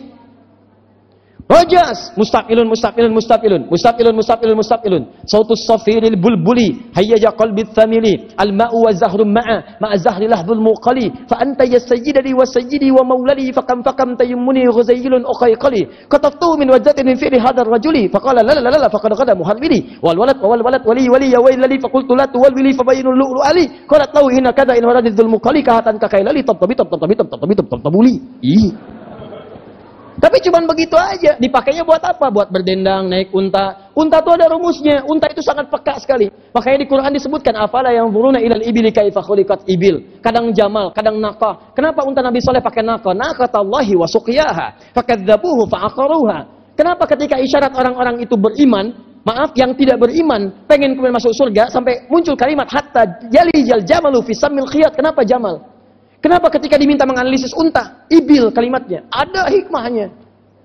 رجاس مستقبل مستقبل مستقبل مستقبل مستقبل مستقبل صوت الصفير البلبلي هيج قلب الثمل الماء والزهر معا مع الزهر لهب الموقلي فأنت يا سيد لي وسيدي ومولدي فكم فكم تيمني غزيل أقيقلي كتبت من وجدة من فعل هذا الرجل فقال لا لا لا لا فقد غدا مهرملي والولد والولد ولي ولي يا ويل لي فقلت لا تولي فبين اللؤلؤ لي قالت له إن كذا إن ولد ذو المقلي كهتا ككيللي طبطبي طبطبي طبطبي طبطبي طبطبولي إيه tapi cuma begitu aja. Dipakainya buat apa? Buat berdendang, naik unta. Unta itu ada rumusnya. Unta itu sangat peka sekali. Makanya di Quran disebutkan afala yang buruna ilal ibili kaifa ibil. Kadang jamal, kadang nakah. Kenapa unta Nabi Soleh pakai nakah? Nakatallahi wa suqiyaha. Fakadzabuhu fa'aqaruha. Kenapa ketika isyarat orang-orang itu beriman, maaf yang tidak beriman pengen kemudian masuk surga sampai muncul kalimat hatta jali jal jamalu fi samil khiyat. Kenapa jamal? Kenapa ketika diminta menganalisis unta, ibil kalimatnya? Ada hikmahnya.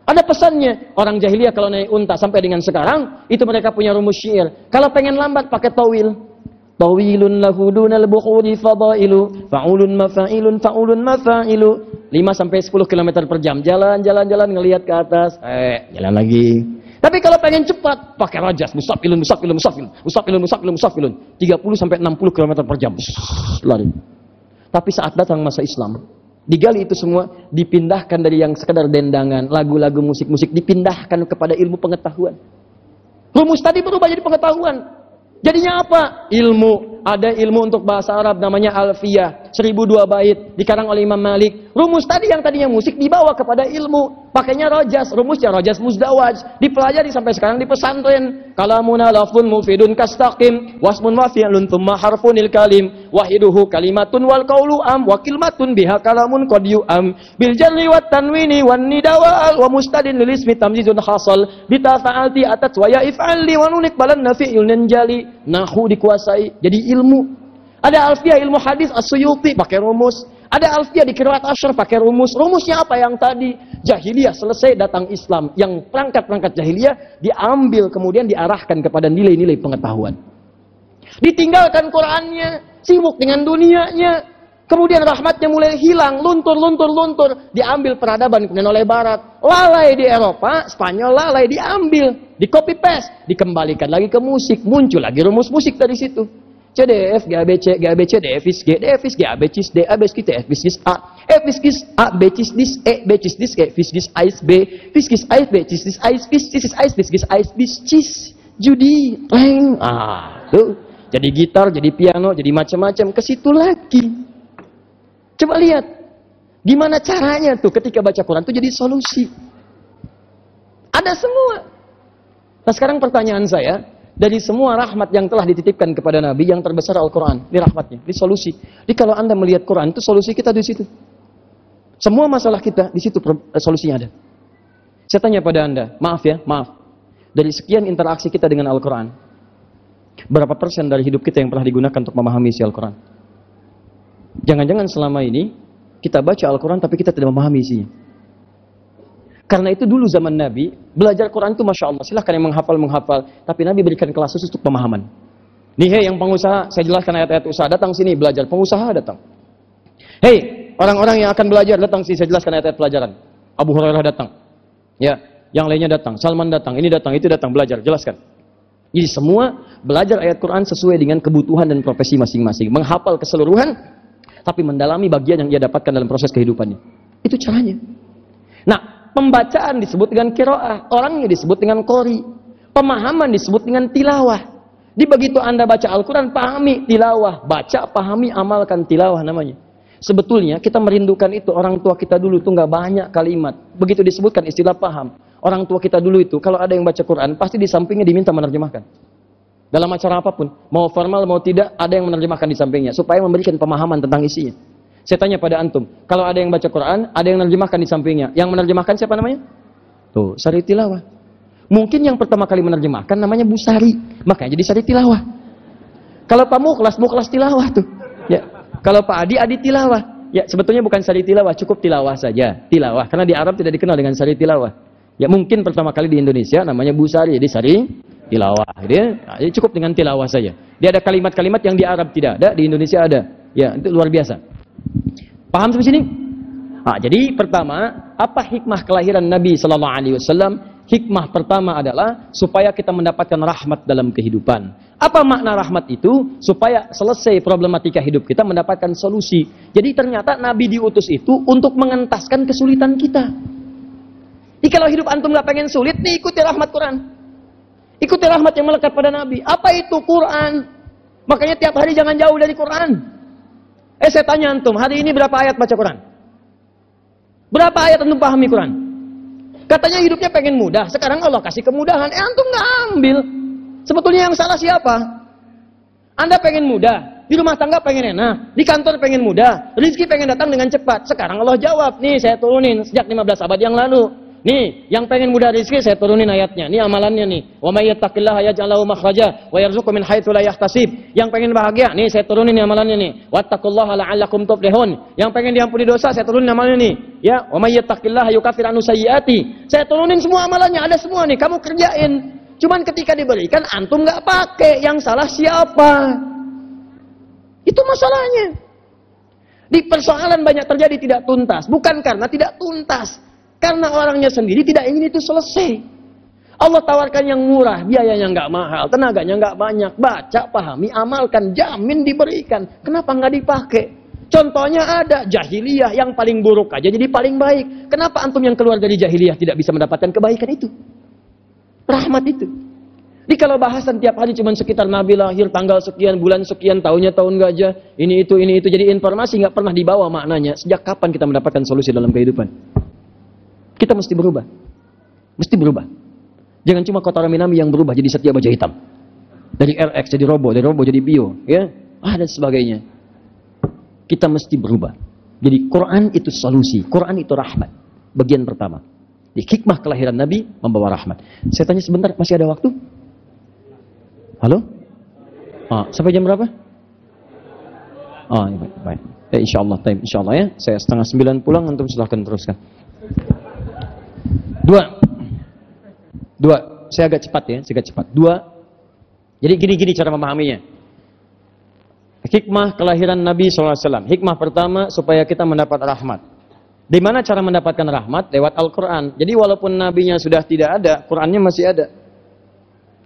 Ada pesannya. Orang jahiliyah kalau naik unta sampai dengan sekarang, itu mereka punya rumus syair. Kalau pengen lambat pakai tawil. Tawilun lahu dunal bukhuri fadailu, fa'ulun mafa'ilun, fa'ulun mafa'ilu. 5 sampai 10 km per jam. Jalan, jalan, jalan, ngelihat ke atas. Eh, jalan lagi. Tapi kalau pengen cepat, pakai rajas. Musafilun, musafilun, musafilun. Musafilun, musafilun, musafilun. 30 sampai 60 km per jam. Lari. Tapi saat datang masa Islam, digali itu semua, dipindahkan dari yang sekedar dendangan, lagu-lagu musik-musik, dipindahkan kepada ilmu pengetahuan. Rumus tadi berubah jadi pengetahuan. Jadinya apa? Ilmu. Ada ilmu untuk bahasa Arab namanya Alfiyah. 1002 bait dikarang oleh Imam Malik. Rumus tadi yang tadinya musik dibawa kepada ilmu. Pakainya rojas. Rumusnya rojas muzdawaj. Dipelajari sampai sekarang di pesantren. Kalamuna lafun mufidun kastaqim. Wasmun wa fi'lun thumma harfunil kalim. Wahiduhu kalimatun wal qawlu am. Wa kilmatun biha kalamun qad yu'am. Bil wat tanwini wan nidawal. Wa mustadin lil ismi tamzizun hasal. Bitafa'alti atat wa ya if'alli wa nunik balan nafi'il nanjali. Nahu dikuasai. Jadi ilmu. Ada alfiah ilmu hadis as-suyuti pakai rumus. Ada alfiah di kiraat asyar pakai rumus. Rumusnya apa yang tadi? Jahiliyah selesai datang Islam. Yang perangkat-perangkat jahiliyah diambil kemudian diarahkan kepada nilai-nilai pengetahuan. Ditinggalkan Qurannya, sibuk dengan dunianya. Kemudian rahmatnya mulai hilang, luntur, luntur, luntur. Diambil peradaban kemudian oleh Barat. Lalai di Eropa, Spanyol lalai diambil. Di copy paste, dikembalikan lagi ke musik. Muncul lagi rumus musik dari situ. C, D, F, G, A, B, C, G, A, B, C, D, F, Is, G, D, F, Is, G, A, B, Cis, D, A, B, Cis, T, F, Is, Gis, A, F, Is, Gis, A, B, Cis, Dis, E, B, Cis, Dis, G, Fis, Gis, Ais, B, Fis, Gis, Ais, B, Cis, Ais, Fis, Cis, Is, Ais, Fis, Gis, Ais, Bis, Cis, judi, reng, ah, tuh. Jadi gitar, jadi piano, jadi macam-macam, ke situ lagi. Coba lihat, gimana caranya tuh ketika baca Quran tuh jadi solusi. Ada semua. Nah sekarang pertanyaan saya, dari semua rahmat yang telah dititipkan kepada Nabi, yang terbesar Al-Quran. Ini rahmatnya, ini solusi. Jadi kalau Anda melihat Quran, itu solusi kita di situ. Semua masalah kita, di situ solusinya ada. Saya tanya pada Anda, maaf ya, maaf. Dari sekian interaksi kita dengan Al-Quran, berapa persen dari hidup kita yang pernah digunakan untuk memahami isi Al-Quran? Jangan-jangan selama ini, kita baca Al-Quran tapi kita tidak memahami isinya. Karena itu dulu zaman Nabi, belajar Quran itu Masya Allah, silahkan yang menghafal, menghafal. Tapi Nabi berikan kelas khusus untuk pemahaman. Nih hei yang pengusaha, saya jelaskan ayat-ayat usaha, datang sini belajar. Pengusaha datang. Hei, orang-orang yang akan belajar datang sini, saya jelaskan ayat-ayat pelajaran. Abu Hurairah datang. Ya, yang lainnya datang. Salman datang, ini datang, itu datang, belajar, jelaskan. Jadi semua belajar ayat Quran sesuai dengan kebutuhan dan profesi masing-masing. Menghafal keseluruhan, tapi mendalami bagian yang ia dapatkan dalam proses kehidupannya. Itu caranya. Nah, Pembacaan disebut dengan kiroah, orangnya disebut dengan kori. Pemahaman disebut dengan tilawah. Di begitu Anda baca Al-Quran, pahami tilawah. Baca, pahami, amalkan tilawah namanya. Sebetulnya kita merindukan itu. Orang tua kita dulu itu nggak banyak kalimat. Begitu disebutkan istilah paham. Orang tua kita dulu itu, kalau ada yang baca Quran, pasti di sampingnya diminta menerjemahkan. Dalam acara apa pun, mau formal mau tidak, ada yang menerjemahkan di sampingnya. Supaya memberikan pemahaman tentang isinya. Saya tanya pada antum, kalau ada yang baca Quran, ada yang menerjemahkan di sampingnya. Yang menerjemahkan siapa namanya? Tuh, Sari Tilawah. Mungkin yang pertama kali menerjemahkan namanya Bu Sari, makanya jadi Sari Tilawah. Kalau Pak Muklas, Muklas Tilawah tuh. Ya. Kalau Pak Adi, Adi Tilawah. Ya, sebetulnya bukan Sari Tilawah, cukup Tilawah saja. Tilawah, karena di Arab tidak dikenal dengan Sari Tilawah. Ya mungkin pertama kali di Indonesia namanya Bu Sari, jadi Sari Tilawah. Dia, nah, jadi cukup dengan tilawah saja. Dia ada kalimat-kalimat yang di Arab tidak ada, di Indonesia ada. Ya, itu luar biasa. Paham sampai sini? Nah, jadi pertama, apa hikmah kelahiran Nabi Sallallahu Alaihi Wasallam? Hikmah pertama adalah supaya kita mendapatkan rahmat dalam kehidupan. Apa makna rahmat itu? Supaya selesai problematika hidup kita mendapatkan solusi. Jadi ternyata Nabi diutus itu untuk mengentaskan kesulitan kita. Jadi kalau hidup antum nggak pengen sulit, nih ikuti rahmat Quran. Ikuti rahmat yang melekat pada Nabi. Apa itu Quran? Makanya tiap hari jangan jauh dari Quran. Eh saya tanya antum, hari ini berapa ayat baca Quran? Berapa ayat antum pahami Quran? Katanya hidupnya pengen mudah, sekarang Allah kasih kemudahan. Eh antum nggak ambil. Sebetulnya yang salah siapa? Anda pengen mudah, di rumah tangga pengen enak, di kantor pengen mudah, rezeki pengen datang dengan cepat. Sekarang Allah jawab, nih saya turunin sejak 15 abad yang lalu. Nih, yang pengen mudah rezeki saya turunin ayatnya. Nih amalannya nih. Wa may yattaqillaha yaj'al lahu makhraja wa yarzuqhu min haitsu la yahtasib. Yang pengen bahagia, nih saya turunin nih amalannya nih. Wattaqullaha la'allakum tuflihun. Yang pengen diampuni dosa, saya turunin amalannya nih. Ya, wa may yattaqillaha yukaffir anhu sayyiati. Saya turunin semua amalannya, ada semua nih, kamu kerjain. Cuman ketika diberikan antum nggak pakai, yang salah siapa? Itu masalahnya. Di persoalan banyak terjadi tidak tuntas, bukan karena tidak tuntas, karena orangnya sendiri tidak ingin itu selesai. Allah tawarkan yang murah, biayanya nggak mahal, tenaganya nggak banyak. Baca, pahami, amalkan, jamin diberikan. Kenapa nggak dipakai? Contohnya ada jahiliyah yang paling buruk aja jadi paling baik. Kenapa antum yang keluar dari jahiliyah tidak bisa mendapatkan kebaikan itu? Rahmat itu. Jadi kalau bahasan tiap hari cuma sekitar Nabi lahir tanggal sekian, bulan sekian, tahunnya tahun gajah, ini itu, ini itu. Jadi informasi nggak pernah dibawa maknanya. Sejak kapan kita mendapatkan solusi dalam kehidupan? Kita mesti berubah. Mesti berubah. Jangan cuma kota Raminami yang berubah jadi setia baja hitam. Dari RX jadi Robo, dari Robo jadi Bio, ya. Ah, dan sebagainya. Kita mesti berubah. Jadi Quran itu solusi, Quran itu rahmat. Bagian pertama. Di hikmah kelahiran Nabi membawa rahmat. Saya tanya sebentar, masih ada waktu? Halo? Ah, sampai jam berapa? Ah, baik, baik. Eh, insya Allah, time, insya Allah ya. Saya setengah sembilan pulang, antum silahkan teruskan. Dua. Dua. Saya agak cepat ya, saya agak cepat. Dua. Jadi gini-gini cara memahaminya. Hikmah kelahiran Nabi SAW. Hikmah pertama supaya kita mendapat rahmat. Di mana cara mendapatkan rahmat? Lewat Al-Quran. Jadi walaupun nabinya sudah tidak ada, Qurannya masih ada.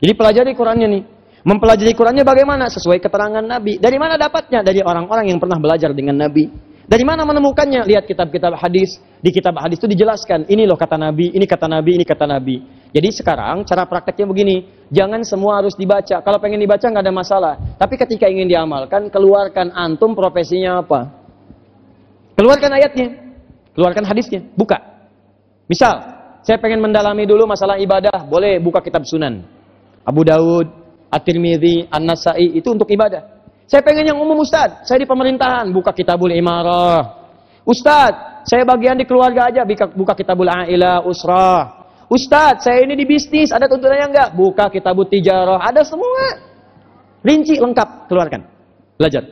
Jadi pelajari Qurannya nih. Mempelajari Qurannya bagaimana? Sesuai keterangan Nabi. Dari mana dapatnya? Dari orang-orang yang pernah belajar dengan Nabi. Dari mana menemukannya? Lihat kitab-kitab hadis. Di kitab hadis itu dijelaskan. Ini loh kata Nabi, ini kata Nabi, ini kata Nabi. Jadi sekarang cara prakteknya begini. Jangan semua harus dibaca. Kalau pengen dibaca nggak ada masalah. Tapi ketika ingin diamalkan, keluarkan antum profesinya apa. Keluarkan ayatnya. Keluarkan hadisnya. Buka. Misal, saya pengen mendalami dulu masalah ibadah. Boleh buka kitab sunan. Abu Daud, At-Tirmidzi, An-Nasai. Itu untuk ibadah. Saya pengen yang umum Ustaz. Saya di pemerintahan, buka kitabul imarah. Ustaz, saya bagian di keluarga aja, buka, kitabul a'ilah, usrah. Ustaz, saya ini di bisnis, ada tuntunannya enggak? Buka kitabul tijarah, ada semua. Rinci, lengkap, keluarkan. Belajar.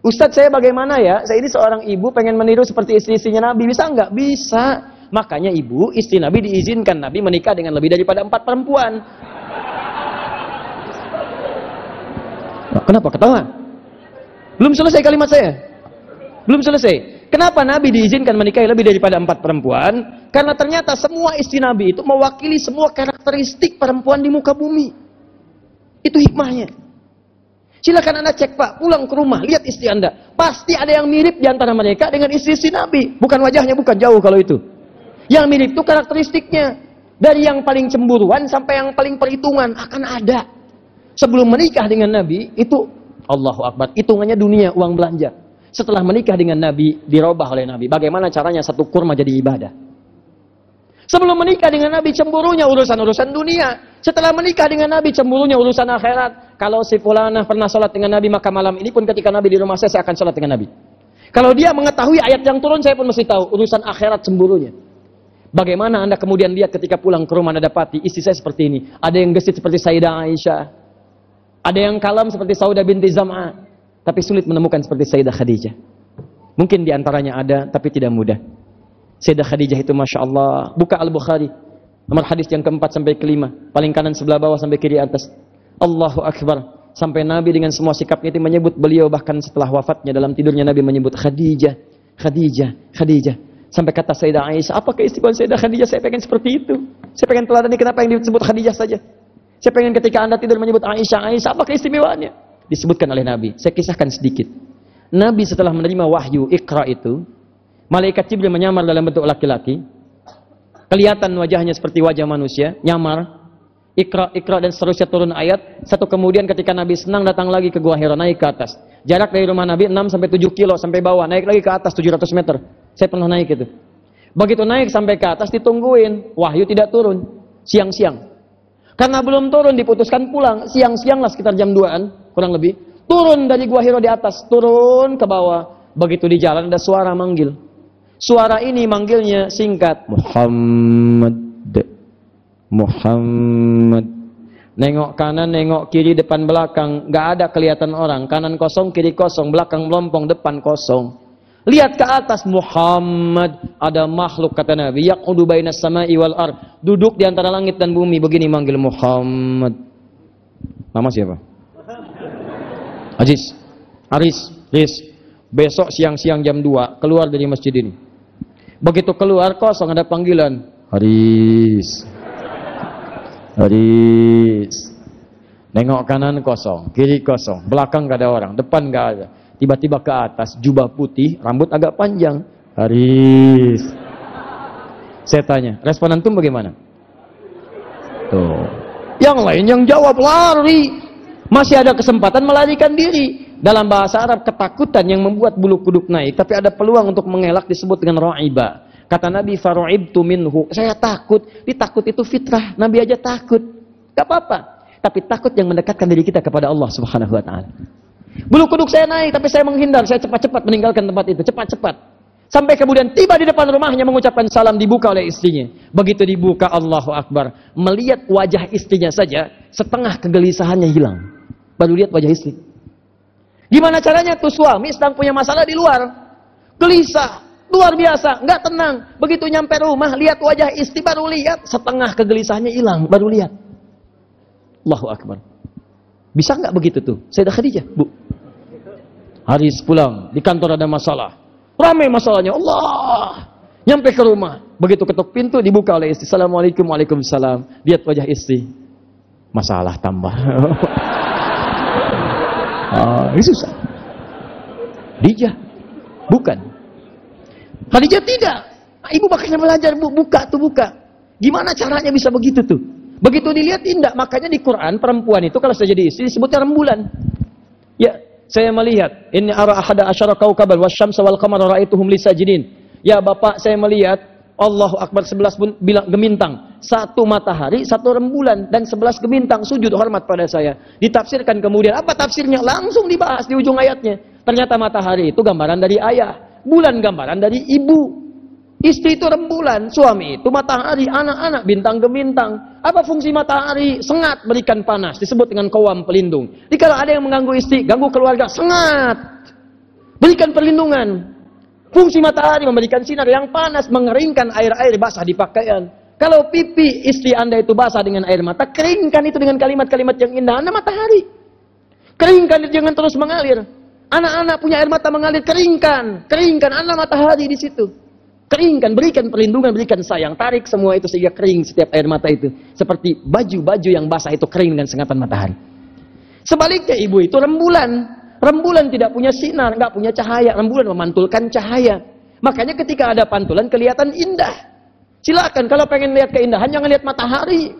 Ustaz, saya bagaimana ya? Saya ini seorang ibu pengen meniru seperti istri-istrinya Nabi. Bisa enggak? Bisa. Makanya ibu, istri Nabi diizinkan Nabi menikah dengan lebih daripada empat perempuan. Kenapa ketawa? Belum selesai kalimat saya. Belum selesai. Kenapa Nabi diizinkan menikahi lebih daripada empat perempuan? Karena ternyata semua istri Nabi itu mewakili semua karakteristik perempuan di muka bumi. Itu hikmahnya. Silakan anda cek pak, pulang ke rumah, lihat istri anda. Pasti ada yang mirip di antara mereka dengan istri-istri Nabi. Bukan wajahnya, bukan jauh kalau itu. Yang mirip itu karakteristiknya. Dari yang paling cemburuan sampai yang paling perhitungan akan ada sebelum menikah dengan Nabi itu Allahu Akbar hitungannya dunia uang belanja. Setelah menikah dengan Nabi dirubah oleh Nabi. Bagaimana caranya satu kurma jadi ibadah? Sebelum menikah dengan Nabi cemburunya urusan-urusan dunia. Setelah menikah dengan Nabi cemburunya urusan akhirat. Kalau si fulana pernah sholat dengan Nabi maka malam ini pun ketika Nabi di rumah saya saya akan sholat dengan Nabi. Kalau dia mengetahui ayat yang turun saya pun mesti tahu urusan akhirat cemburunya. Bagaimana anda kemudian lihat ketika pulang ke rumah anda dapati istri saya seperti ini. Ada yang gesit seperti Sayyidah Aisyah. Ada yang kalam seperti Saudah binti Zam'a. Tapi sulit menemukan seperti Sayyidah Khadijah. Mungkin di antaranya ada, tapi tidak mudah. Sayyidah Khadijah itu Masya Allah. Buka Al-Bukhari. Nomor hadis yang keempat sampai kelima. Paling kanan sebelah bawah sampai kiri atas. Allahu Akbar. Sampai Nabi dengan semua sikapnya itu menyebut beliau bahkan setelah wafatnya dalam tidurnya Nabi menyebut Khadijah. Khadijah. Khadijah. Sampai kata Sayyidah Aisyah, apakah istiqomah Sayyidah Khadijah? Saya pengen seperti itu. Saya pengen teladani kenapa yang disebut Khadijah saja. Saya pengen ketika anda tidur menyebut Aisyah, Aisyah, apa keistimewaannya? Disebutkan oleh Nabi. Saya kisahkan sedikit. Nabi setelah menerima wahyu Iqra itu, malaikat Jibril menyamar dalam bentuk laki-laki. Kelihatan wajahnya seperti wajah manusia, nyamar. Iqra dan seterusnya turun ayat. Satu kemudian ketika Nabi senang datang lagi ke Gua Hira, naik ke atas. Jarak dari rumah Nabi 6 sampai 7 kilo sampai bawah, naik lagi ke atas 700 meter. Saya pernah naik itu. Begitu naik sampai ke atas ditungguin, wahyu tidak turun. Siang-siang. Karena belum turun diputuskan pulang. Siang-siang lah sekitar jam 2an, kurang lebih. Turun dari Gua Hiro di atas, turun ke bawah. Begitu di jalan ada suara manggil. Suara ini manggilnya singkat. Muhammad. Muhammad. Nengok kanan, nengok kiri, depan belakang. Gak ada kelihatan orang. Kanan kosong, kiri kosong. Belakang melompong, depan kosong. Lihat ke atas Muhammad. Ada makhluk kata Nabi. Yaqudu bainas sama'i wal ar. Duduk di antara langit dan bumi. Begini manggil Muhammad. Nama siapa? Aziz. Aris. Riz. Besok siang-siang jam 2. Keluar dari masjid ini. Begitu keluar kosong ada panggilan. Haris. Haris. Nengok kanan kosong, kiri kosong, belakang gak ada orang, depan gak ada. Tiba-tiba ke atas, jubah putih, rambut agak panjang. Haris. Saya tanya, respon antum bagaimana? Tuh. Yang lain yang jawab lari. Masih ada kesempatan melarikan diri. Dalam bahasa Arab ketakutan yang membuat bulu kuduk naik, tapi ada peluang untuk mengelak disebut dengan ra'iba. Kata Nabi faru'ibtu minhu. Saya takut. Ditakut itu fitrah. Nabi aja takut. Gak apa-apa. Tapi takut yang mendekatkan diri kita kepada Allah Subhanahu wa taala. Bulu kuduk saya naik tapi saya menghindar. Saya cepat-cepat meninggalkan tempat itu. Cepat-cepat. Sampai kemudian tiba di depan rumahnya mengucapkan salam dibuka oleh istrinya. Begitu dibuka Allahu Akbar. Melihat wajah istrinya saja setengah kegelisahannya hilang. Baru lihat wajah istri. Gimana caranya tuh suami sedang punya masalah di luar. Gelisah, luar biasa, nggak tenang. Begitu nyampe rumah, lihat wajah istri baru lihat setengah kegelisahannya hilang, baru lihat. Allahu Akbar. Bisa nggak begitu tuh? Sayyidah Khadijah, Bu. Haris pulang, di kantor ada masalah. Ramai masalahnya, Allah. Nyampe ke rumah, begitu ketuk pintu dibuka oleh istri. Assalamualaikum, waalaikumsalam. Lihat wajah istri. Masalah tambah. ah, susah. Dijah. Bukan. Khadijah tidak. Ibu makanya belajar, Bu, buka tuh buka. Gimana caranya bisa begitu tuh? Begitu dilihat indah, makanya di Quran perempuan itu kalau sudah jadi istri disebutnya rembulan. Ya, saya melihat ini ara ahada asyara kaukabal wasyamsa wal qamara raaituhum lisajidin. Ya Bapak, saya melihat Allahu Akbar sebelas bilang gemintang. Satu matahari, satu rembulan dan sebelas gemintang sujud hormat pada saya. Ditafsirkan kemudian apa tafsirnya? Langsung dibahas di ujung ayatnya. Ternyata matahari itu gambaran dari ayah, bulan gambaran dari ibu. Istri itu rembulan, suami itu matahari, anak-anak bintang gemintang. Apa fungsi matahari? Sengat berikan panas, disebut dengan kawam pelindung. Jika ada yang mengganggu istri, ganggu keluarga, sengat. Berikan perlindungan. Fungsi matahari memberikan sinar yang panas, mengeringkan air-air basah di pakaian. Kalau pipi istri anda itu basah dengan air mata, keringkan itu dengan kalimat-kalimat yang indah. Anda matahari. Keringkan itu jangan terus mengalir. Anak-anak punya air mata mengalir, keringkan. Keringkan, anda matahari di situ. Keringkan, berikan perlindungan, berikan sayang. Tarik semua itu sehingga kering setiap air mata itu. Seperti baju-baju yang basah itu kering dengan sengatan matahari. Sebaliknya ibu itu rembulan. Rembulan tidak punya sinar, nggak punya cahaya. Rembulan memantulkan cahaya. Makanya ketika ada pantulan kelihatan indah. Silakan kalau pengen lihat keindahan jangan lihat matahari.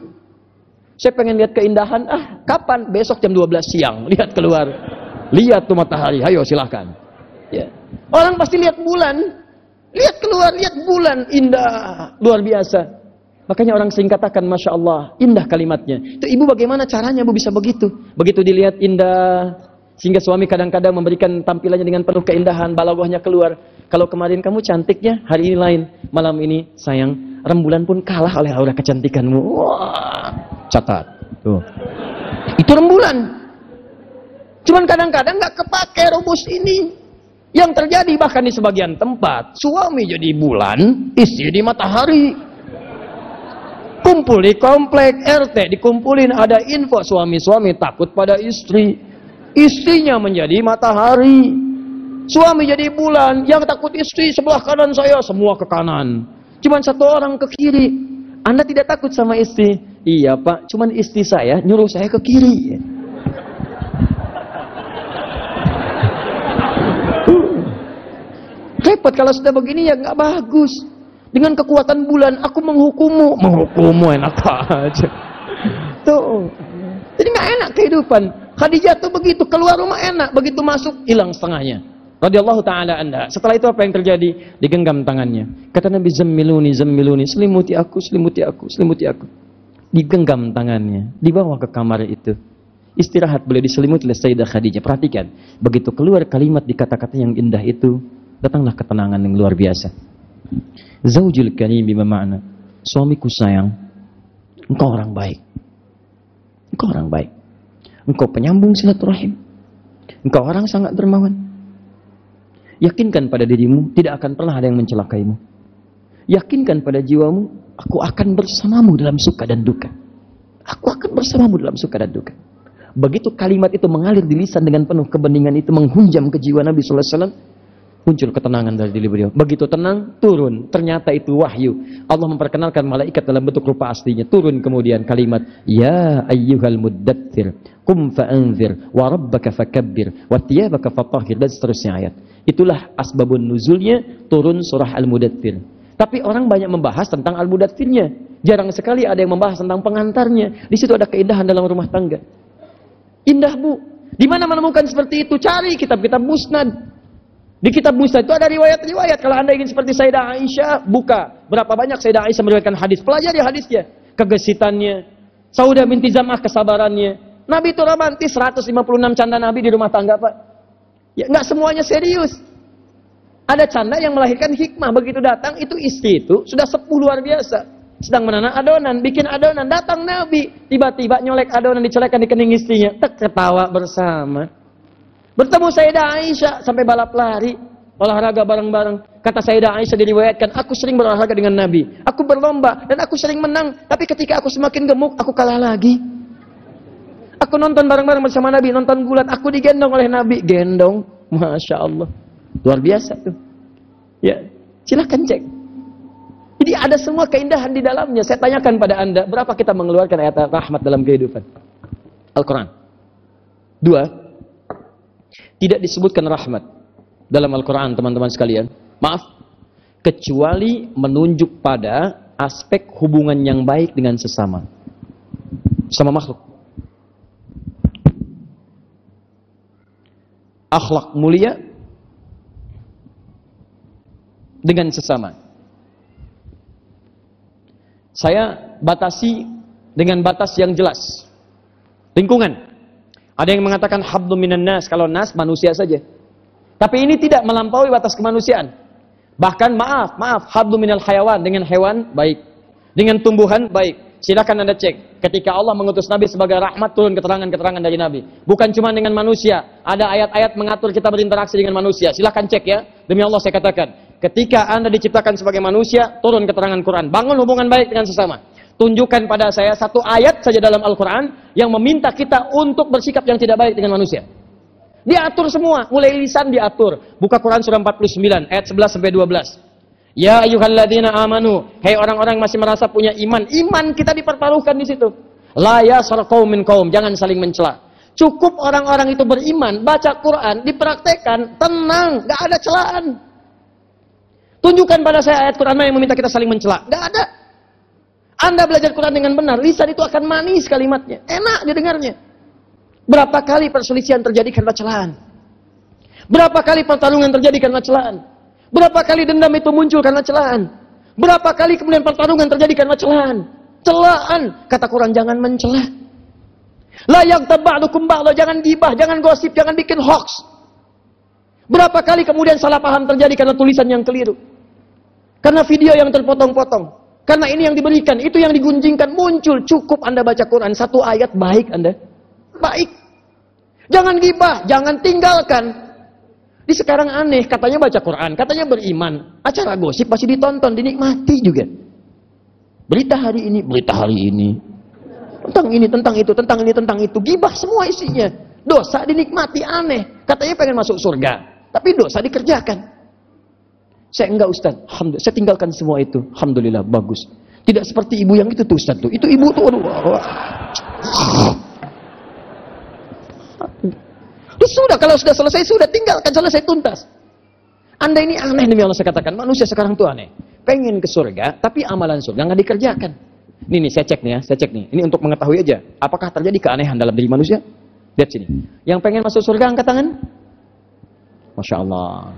Saya pengen lihat keindahan, ah kapan? Besok jam 12 siang, lihat keluar. Lihat tuh matahari, ayo silakan. Ya. Orang pasti lihat bulan, Lihat keluar, lihat bulan indah, luar biasa. Makanya orang sering katakan, Masya Allah, indah kalimatnya. Itu ibu bagaimana caranya ibu bisa begitu? Begitu dilihat indah, sehingga suami kadang-kadang memberikan tampilannya dengan penuh keindahan, balagohnya keluar. Kalau kemarin kamu cantiknya, hari ini lain. Malam ini, sayang, rembulan pun kalah oleh aura kecantikanmu. Wah, catat. Tuh. Itu rembulan. Cuman kadang-kadang nggak kepake rumus ini. Yang terjadi bahkan di sebagian tempat, suami jadi bulan, istri di matahari. Kumpul di komplek RT, dikumpulin ada info suami-suami takut pada istri. Istrinya menjadi matahari. Suami jadi bulan, yang takut istri sebelah kanan saya, semua ke kanan. Cuman satu orang ke kiri. Anda tidak takut sama istri? Iya pak, cuman istri saya nyuruh saya ke kiri. Repot kalau sudah begini ya nggak bagus. Dengan kekuatan bulan aku menghukummu, menghukummu enak aja. Tuh. Jadi nggak enak kehidupan. Khadijah tuh begitu keluar rumah enak, begitu masuk hilang setengahnya. Radhiyallahu taala anda. Setelah itu apa yang terjadi? Digenggam tangannya. Kata Nabi zammiluni zammiluni, selimuti aku, selimuti aku, selimuti aku. Digenggam tangannya, dibawa ke kamar itu. Istirahat boleh diselimuti oleh Sayyidah Khadijah. Perhatikan, begitu keluar kalimat di kata-kata yang indah itu, datanglah ketenangan yang luar biasa. Zaujul karim bima makna. Suamiku sayang, engkau orang baik. Engkau orang baik. Engkau penyambung silaturahim. Engkau orang sangat dermawan. Yakinkan pada dirimu, tidak akan pernah ada yang mencelakaimu. Yakinkan pada jiwamu, aku akan bersamamu dalam suka dan duka. Aku akan bersamamu dalam suka dan duka. Begitu kalimat itu mengalir di lisan dengan penuh kebeningan itu menghunjam ke jiwa Nabi Sallallahu Alaihi Wasallam, muncul ketenangan dari diri beliau. Begitu tenang, turun. Ternyata itu wahyu. Allah memperkenalkan malaikat dalam bentuk rupa aslinya. Turun kemudian kalimat, Ya ayyuhal muddathir, kum fa'anzir, wa rabbaka fakabbir, wa tiyabaka fatahir, dan seterusnya ayat. Itulah asbabun nuzulnya turun surah Al-Mudathir. Tapi orang banyak membahas tentang Al-Mudathirnya. Jarang sekali ada yang membahas tentang pengantarnya. Di situ ada keindahan dalam rumah tangga. Indah bu. Di mana menemukan seperti itu? Cari kitab-kitab musnad. Di kitab musnad itu ada riwayat-riwayat. Kalau anda ingin seperti Sayyidah Aisyah, buka. Berapa banyak Sayyidah Aisyah meriwayatkan hadis. Pelajari hadisnya. Kegesitannya. Saudah binti Zamah kesabarannya. Nabi itu romantis. 156 canda Nabi di rumah tangga pak. Ya nggak semuanya serius. Ada canda yang melahirkan hikmah. Begitu datang itu istri itu sudah sepuh luar biasa. Sedang menanam adonan, bikin adonan, datang Nabi. Tiba-tiba nyolek adonan dicelekan di kening istrinya. Tek ketawa bersama. Bertemu Sayyidah Aisyah sampai balap lari. Olahraga bareng-bareng. Kata Sayyidah Aisyah diriwayatkan, aku sering berolahraga dengan Nabi. Aku berlomba dan aku sering menang. Tapi ketika aku semakin gemuk, aku kalah lagi. Aku nonton bareng-bareng bersama Nabi, nonton bulan. Aku digendong oleh Nabi. Gendong. Masya Allah. Luar biasa tuh. Ya, silahkan cek. Jadi ada semua keindahan di dalamnya. Saya tanyakan pada anda, berapa kita mengeluarkan ayat rahmat dalam kehidupan? Al-Quran. Dua, tidak disebutkan rahmat dalam Al-Quran teman-teman sekalian. Maaf, kecuali menunjuk pada aspek hubungan yang baik dengan sesama. Sama makhluk. Akhlak mulia dengan sesama. Saya batasi dengan batas yang jelas. Lingkungan. Ada yang mengatakan habdu minan nas, kalau nas manusia saja. Tapi ini tidak melampaui batas kemanusiaan. Bahkan maaf, maaf, habdu minal hayawan dengan hewan baik. Dengan tumbuhan baik. Silakan Anda cek. Ketika Allah mengutus Nabi sebagai rahmat turun keterangan-keterangan dari Nabi. Bukan cuma dengan manusia. Ada ayat-ayat mengatur kita berinteraksi dengan manusia. Silakan cek ya. Demi Allah saya katakan. Ketika Anda diciptakan sebagai manusia, turun keterangan Quran. Bangun hubungan baik dengan sesama. Tunjukkan pada saya satu ayat saja dalam Al-Quran yang meminta kita untuk bersikap yang tidak baik dengan manusia. Diatur semua, mulai lisan diatur. Buka Quran surah 49 ayat 11 sampai 12. Ya ayyuhalladzina amanu, hei orang-orang masih merasa punya iman. Iman kita dipertaruhkan di situ. La yasar qaumin qaum, jangan saling mencela. Cukup orang-orang itu beriman, baca Quran, dipraktekkan, tenang, gak ada celaan. Tunjukkan pada saya ayat Quran yang meminta kita saling mencela. Gak ada. Anda belajar Quran dengan benar, lisan itu akan manis kalimatnya. Enak didengarnya. Berapa kali perselisihan terjadi karena celaan? Berapa kali pertarungan terjadi karena celaan? Berapa kali dendam itu muncul karena celaan? Berapa kali kemudian pertarungan terjadi karena celaan? Celaan, kata Quran jangan mencela. Layak taba'dukum ba'la, jangan gibah, jangan gosip, jangan bikin hoax. Berapa kali kemudian salah paham terjadi karena tulisan yang keliru? Karena video yang terpotong-potong. Karena ini yang diberikan, itu yang digunjingkan, muncul. Cukup Anda baca Quran, satu ayat baik Anda. Baik. Jangan gibah, jangan tinggalkan. Di sekarang aneh, katanya baca Quran, katanya beriman. Acara gosip pasti ditonton, dinikmati juga. Berita hari ini, berita hari ini. Tentang ini, tentang itu, tentang ini, tentang itu. Gibah semua isinya. Dosa dinikmati, aneh. Katanya pengen masuk surga. Tapi dosa dikerjakan. Saya enggak Ustaz. Alhamdulillah. Saya tinggalkan semua itu. Alhamdulillah, bagus. Tidak seperti ibu yang itu tuh Ustaz tuh. Itu ibu tuh. Aduh, sudah, kalau sudah selesai, sudah tinggalkan, selesai tuntas. Anda ini aneh demi Allah saya katakan. Manusia sekarang tuh aneh. Pengen ke surga, tapi amalan surga nggak dikerjakan. Ini nih, saya cek nih ya, saya cek nih. Ini untuk mengetahui aja. Apakah terjadi keanehan dalam diri manusia? Lihat sini. Yang pengen masuk surga, angkat tangan. Masya Allah.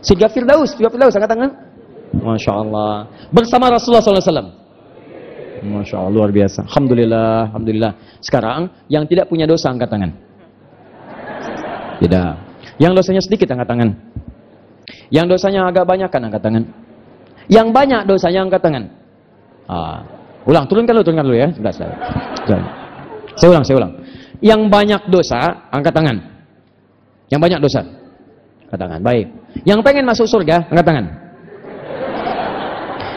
Surga Firdaus, surga Firdaus, angkat tangan. Masya Allah. Bersama Rasulullah SAW. Masya Allah, luar biasa. Alhamdulillah, Alhamdulillah. Sekarang, yang tidak punya dosa, angkat tangan. Tidak. Yang dosanya sedikit, angkat tangan. Yang dosanya agak banyak kan, angkat tangan. Yang banyak dosanya angkat tangan. Ah. Ulang, turunkan dulu, turunkan dulu ya. Sebentar, saya. Saya ulang, saya ulang. Yang banyak dosa, angkat tangan. Yang banyak dosa. Angkat tangan. Baik. Yang pengen masuk surga, angkat tangan.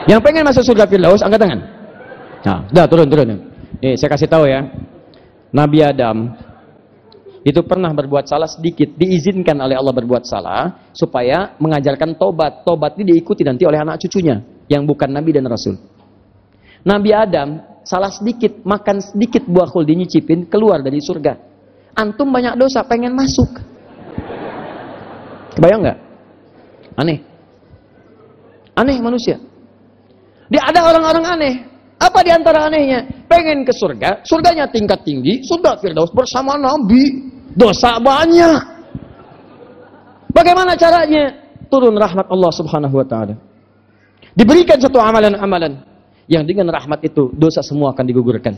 Yang pengen masuk surga Firdaus, angkat tangan. Nah, dah turun, turun. Nih, saya kasih tahu ya. Nabi Adam itu pernah berbuat salah sedikit, diizinkan oleh Allah berbuat salah supaya mengajarkan tobat. Tobat ini diikuti nanti oleh anak cucunya yang bukan nabi dan rasul. Nabi Adam salah sedikit, makan sedikit buah kul dinyicipin keluar dari surga. Antum banyak dosa, pengen masuk. Kebayang nggak? Aneh. Aneh manusia. Dia ada orang-orang aneh. Apa di antara anehnya? Pengen ke surga, surganya tingkat tinggi, surga Firdaus bersama Nabi. Dosa banyak. Bagaimana caranya? Turun rahmat Allah Subhanahu wa taala. Diberikan satu amalan-amalan yang dengan rahmat itu dosa semua akan digugurkan.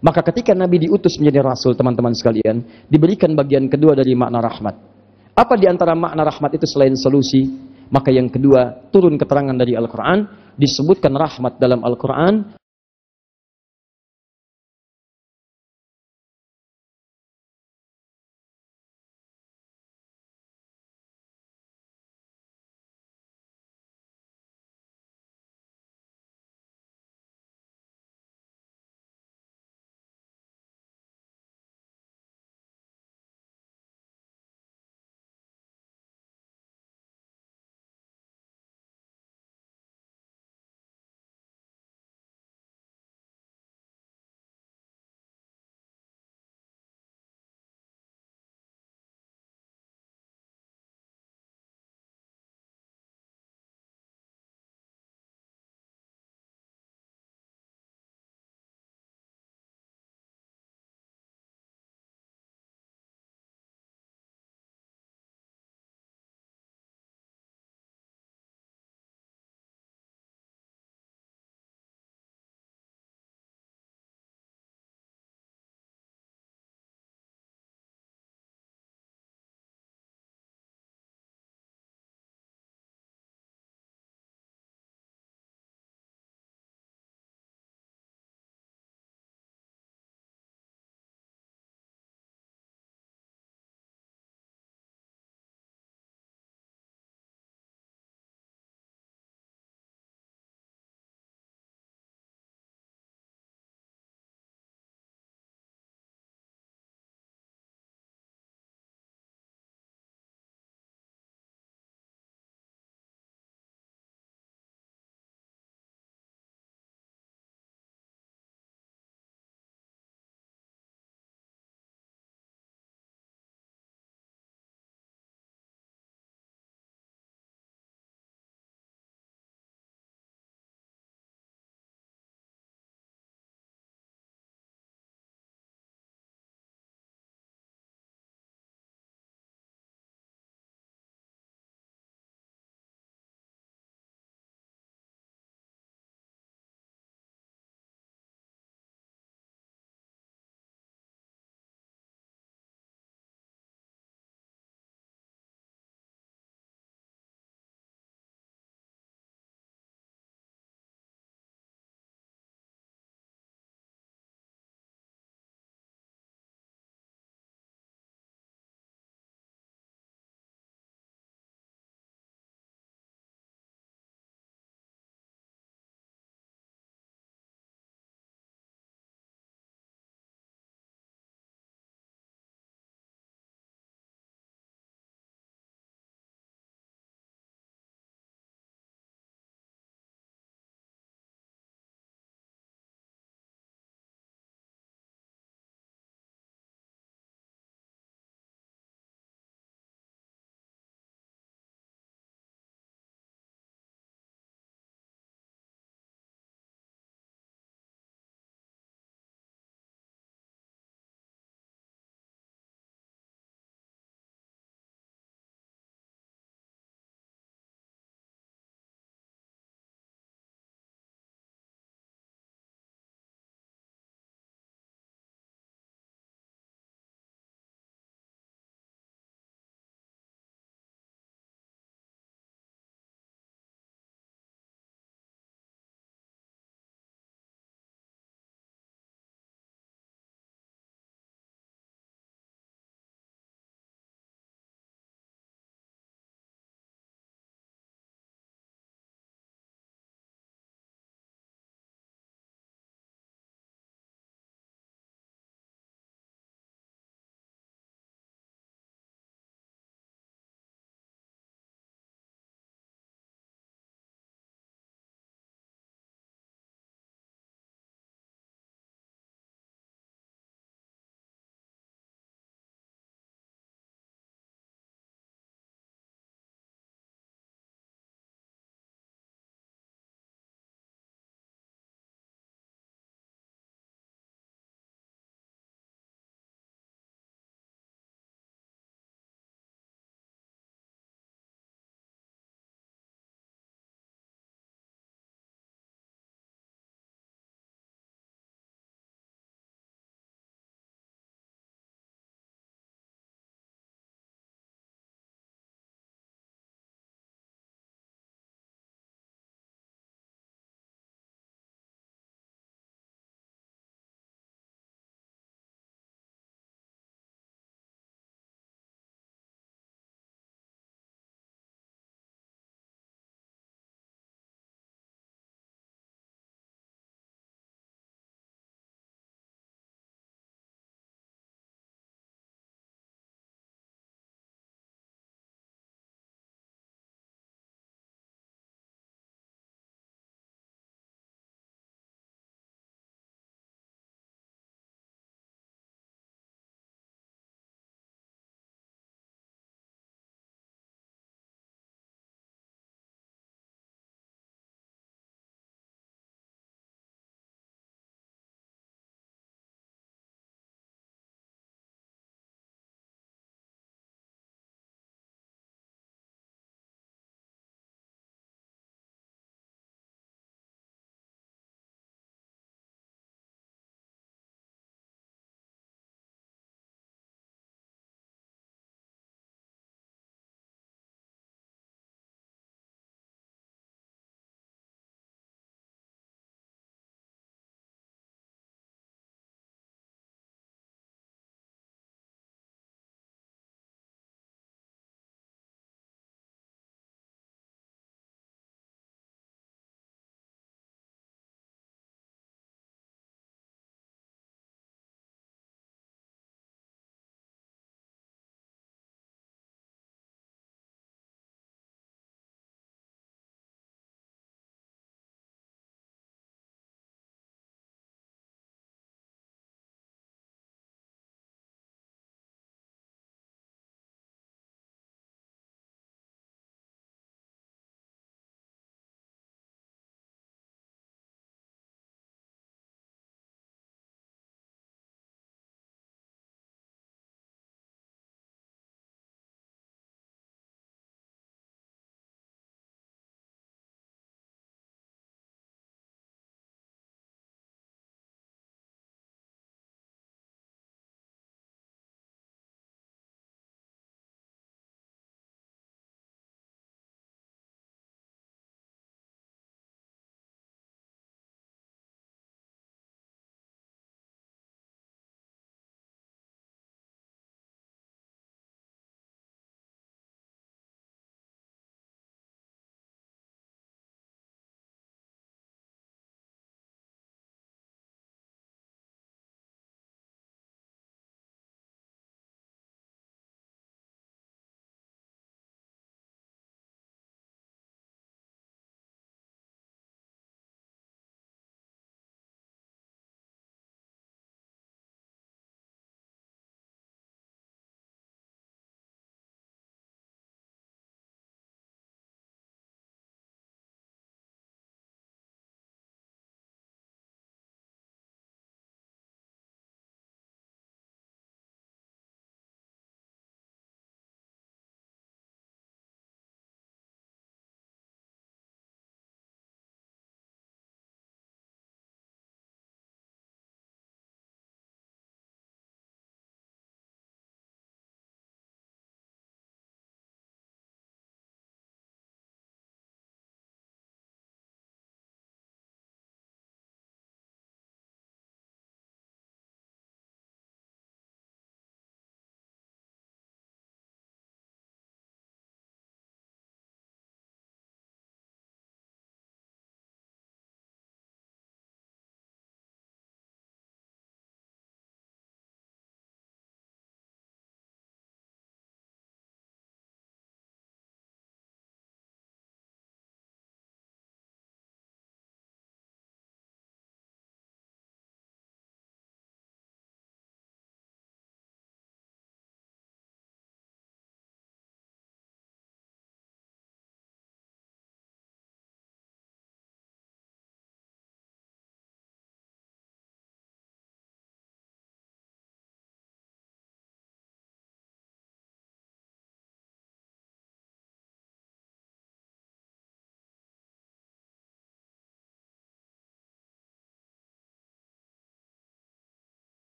Maka ketika Nabi diutus menjadi rasul, teman-teman sekalian, diberikan bagian kedua dari makna rahmat. Apa di antara makna rahmat itu selain solusi? Maka yang kedua, turun keterangan dari Al-Quran, disebutkan rahmat dalam Al-Quran,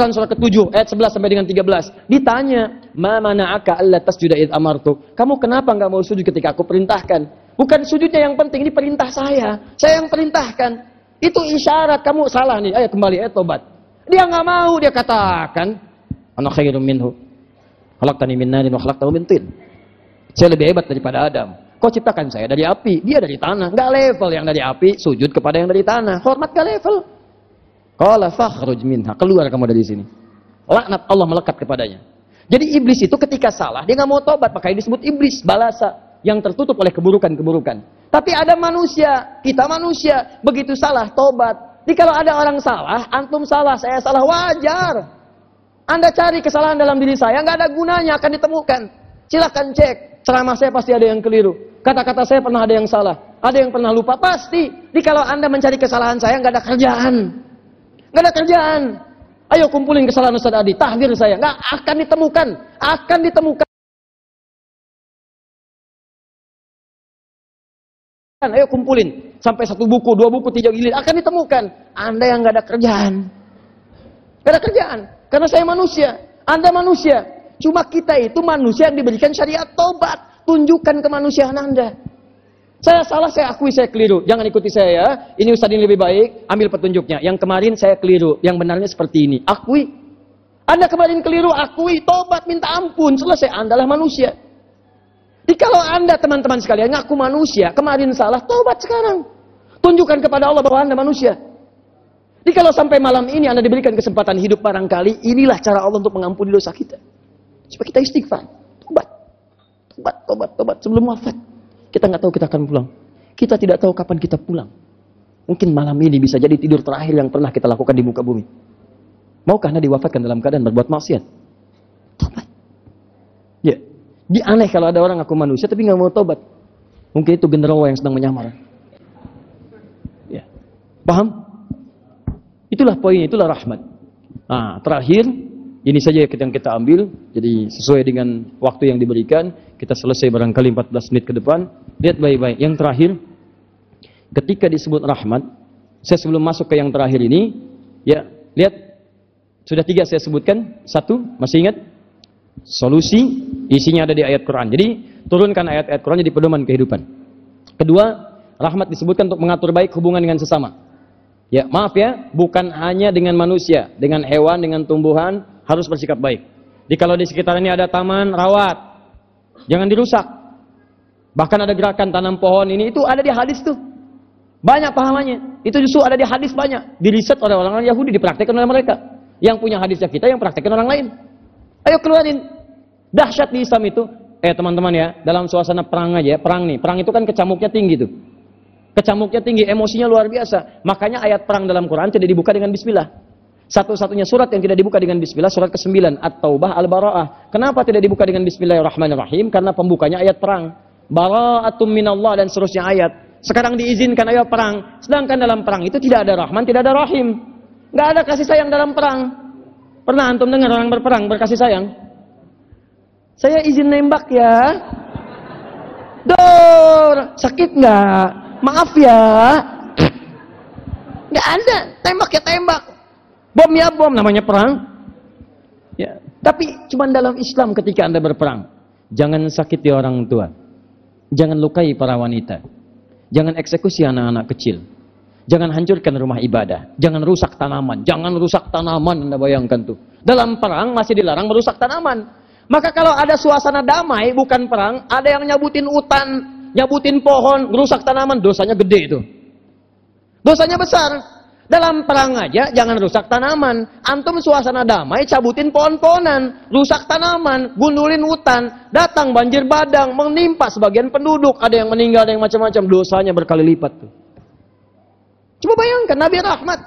Quran surah ke-7 ayat 11 sampai dengan 13. Ditanya, "Ma mana'aka alla tasjuda id amartu?" Kamu kenapa nggak mau sujud ketika aku perintahkan? Bukan sujudnya yang penting, ini perintah saya. Saya yang perintahkan. Itu isyarat kamu salah nih. Ayo kembali, ayo tobat. Dia nggak mau, dia katakan, "Ana khairum minhu." Khalaqtani min narin wa khalaqtahu min tin. Saya lebih hebat daripada Adam. Kau ciptakan saya dari api, dia dari tanah. Nggak level yang dari api, sujud kepada yang dari tanah. Hormat gak level. Qala fakhruj minha. Keluar kamu dari sini. Laknat Allah melekat kepadanya. Jadi iblis itu ketika salah, dia nggak mau tobat, makanya disebut iblis, balasa yang tertutup oleh keburukan-keburukan. Tapi ada manusia, kita manusia, begitu salah tobat. Jadi kalau ada orang salah, antum salah, saya salah, wajar. Anda cari kesalahan dalam diri saya, nggak ada gunanya akan ditemukan. Silahkan cek, ceramah saya pasti ada yang keliru. Kata-kata saya pernah ada yang salah, ada yang pernah lupa, pasti. Jadi kalau Anda mencari kesalahan saya, nggak ada kerjaan. Nggak ada kerjaan. Ayo kumpulin kesalahan Ustaz Adi, tahdir saya. Nggak akan ditemukan. Akan ditemukan. Ayo kumpulin. Sampai satu buku, dua buku, tiga gilid. Akan ditemukan. Anda yang nggak ada kerjaan. Nggak ada kerjaan. Karena saya manusia. Anda manusia. Cuma kita itu manusia yang diberikan syariat tobat. Tunjukkan kemanusiaan Anda. Saya salah, saya akui saya keliru. Jangan ikuti saya ya. Ini Ustaz ini lebih baik, ambil petunjuknya. Yang kemarin saya keliru, yang benarnya seperti ini. Akui. Anda kemarin keliru, akui, tobat, minta ampun. Selesai, Anda lah manusia. Jadi kalau Anda teman-teman sekalian ngaku manusia, kemarin salah, tobat sekarang. Tunjukkan kepada Allah bahwa Anda manusia. Jadi kalau sampai malam ini Anda diberikan kesempatan hidup barangkali, inilah cara Allah untuk mengampuni dosa kita. Supaya kita istighfar. Tobat. Tobat, tobat, tobat. Sebelum wafat. Kita nggak tahu kita akan pulang. Kita tidak tahu kapan kita pulang. Mungkin malam ini bisa jadi tidur terakhir yang pernah kita lakukan di muka bumi. Maukah Anda diwafatkan dalam keadaan berbuat maksiat? Tobat. Ya. Dia aneh kalau ada orang aku manusia tapi nggak mau tobat. Mungkin itu genderuwo yang sedang menyamar. Ya. Paham? Itulah poinnya, itulah rahmat. Nah, terakhir ini saja yang kita ambil. Jadi sesuai dengan waktu yang diberikan, kita selesai barangkali 14 menit ke depan. Lihat baik-baik. Yang terakhir, ketika disebut rahmat, saya sebelum masuk ke yang terakhir ini, ya lihat sudah tiga saya sebutkan. Satu, masih ingat? Solusi isinya ada di ayat Quran. Jadi turunkan ayat-ayat Quran jadi pedoman kehidupan. Kedua, rahmat disebutkan untuk mengatur baik hubungan dengan sesama. Ya, maaf ya, bukan hanya dengan manusia, dengan hewan, dengan tumbuhan harus bersikap baik. Jadi kalau di sekitar ini ada taman, rawat. Jangan dirusak. Bahkan ada gerakan tanam pohon ini itu ada di hadis tuh. Banyak pahalanya. Itu justru ada di hadis banyak. Diriset oleh orang-orang Yahudi, dipraktekkan oleh mereka. Yang punya hadisnya kita, yang praktekkan orang lain. Ayo keluarin. Dahsyat di Islam itu. Eh teman-teman ya, dalam suasana perang aja, perang nih. Perang itu kan kecamuknya tinggi tuh. Kecamuknya tinggi, emosinya luar biasa. Makanya ayat perang dalam Quran tidak dibuka dengan bismillah. Satu-satunya surat yang tidak dibuka dengan bismillah surat ke-9 At-Taubah Al-Bara'ah. Kenapa tidak dibuka dengan bismillahirrahmanirrahim? Karena pembukanya ayat perang. Bara'atum minallah dan seterusnya ayat. Sekarang diizinkan ayat perang. Sedangkan dalam perang itu tidak ada rahman, tidak ada rahim. Nggak ada kasih sayang dalam perang. Pernah antum dengar orang berperang berkasih sayang? Saya izin nembak ya. Dor, sakit nggak? Maaf ya. Nggak ada, tembak ya tembak. Bom ya bom, namanya perang. Ya, tapi cuma dalam Islam ketika Anda berperang, jangan sakiti orang tua. Jangan lukai para wanita. Jangan eksekusi anak-anak kecil. Jangan hancurkan rumah ibadah. Jangan rusak tanaman. Jangan rusak tanaman, Anda bayangkan tuh. Dalam perang masih dilarang merusak tanaman. Maka kalau ada suasana damai, bukan perang, ada yang nyabutin hutan, nyabutin pohon, merusak tanaman, dosanya gede itu. Dosanya besar. Dalam perang aja jangan rusak tanaman. Antum suasana damai cabutin pohon-pohonan, rusak tanaman, gundulin hutan, datang banjir badang, menimpa sebagian penduduk, ada yang meninggal, ada yang macam-macam, dosanya berkali lipat tuh. Coba bayangkan Nabi Rahmat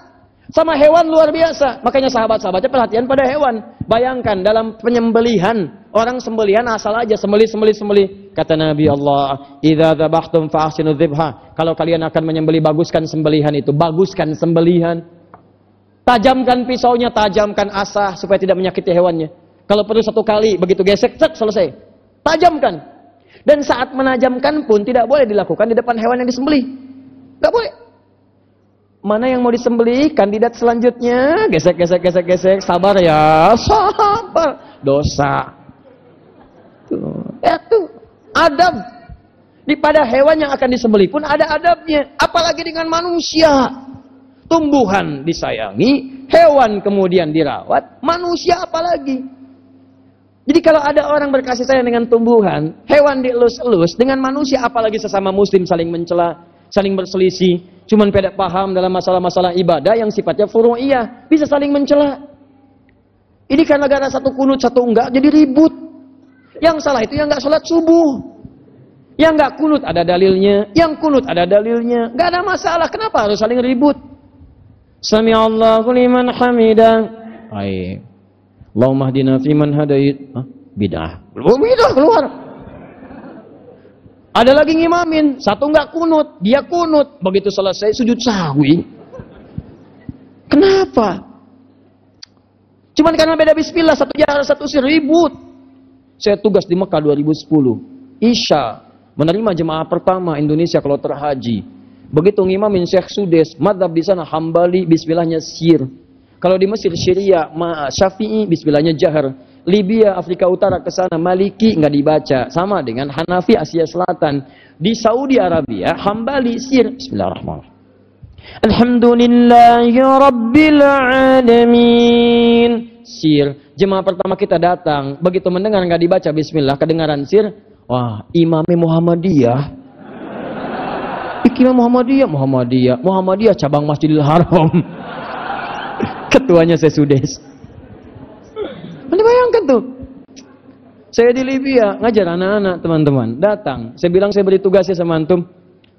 sama hewan luar biasa. Makanya sahabat-sahabatnya perhatian pada hewan. Bayangkan dalam penyembelihan, orang sembelihan asal aja sembelih sembelih sembelih. Kata Nabi Allah, "Idza dzabhtum fa'ahsinu dzibha." Kalau kalian akan menyembelih baguskan sembelihan itu, baguskan sembelihan. Tajamkan pisaunya, tajamkan asah supaya tidak menyakiti hewannya. Kalau perlu satu kali, begitu gesek, cek selesai. Tajamkan. Dan saat menajamkan pun tidak boleh dilakukan di depan hewan yang disembelih. Tidak boleh. mana yang mau disembelih? Kandidat selanjutnya, gesek, gesek, gesek, gesek, sabar ya, sabar, dosa. Ya tuh, adab. Di pada hewan yang akan disembelih pun ada adabnya, apalagi dengan manusia. Tumbuhan disayangi, hewan kemudian dirawat, manusia apalagi. Jadi kalau ada orang berkasih sayang dengan tumbuhan, hewan dielus-elus, dengan manusia apalagi sesama muslim saling mencela, saling berselisih, cuman beda paham dalam masalah-masalah ibadah yang sifatnya furu'iyah, bisa saling mencela. Ini karena gara satu kunut, satu enggak, jadi ribut. Yang salah itu yang enggak sholat subuh. Yang enggak kunut ada dalilnya, yang kunut ada dalilnya. Enggak ada masalah, kenapa harus saling ribut? Sami Allahu liman hamidah. Baik. Allahumma hdina fiman hadait. Bid'ah. Oh, bid'ah keluar. Ada lagi ngimamin, satu enggak kunut, dia kunut. Begitu selesai sujud sahwi. Kenapa? Cuman karena beda bismillah, satu jalan, satu sih ribut. Saya tugas di Mekah 2010. Isya, menerima jemaah pertama Indonesia kalau terhaji. Begitu ngimamin Syekh Sudes, madhab di sana Hambali, bismillahnya sir. Kalau di Mesir Syria, Syafi'i bismillahnya jahar. Libya, Afrika Utara ke sana Maliki nggak dibaca. Sama dengan Hanafi Asia Selatan. Di Saudi Arabia, Hambali sir. Bismillahirrahmanirrahim. Alhamdulillahi Rabbil Alamin. Sir. Jemaah pertama kita datang. Begitu mendengar nggak dibaca Bismillah. Kedengaran sir. Wah, imamnya Muhammadiyah. Imam Muhammadiyah, Muhammadiyah, Muhammadiyah cabang Masjidil Haram. Ketuanya saya Sudes. Anda bayangkan tuh. Saya di Libya ngajar anak-anak teman-teman. Datang. Saya bilang saya beri tugasnya sama antum.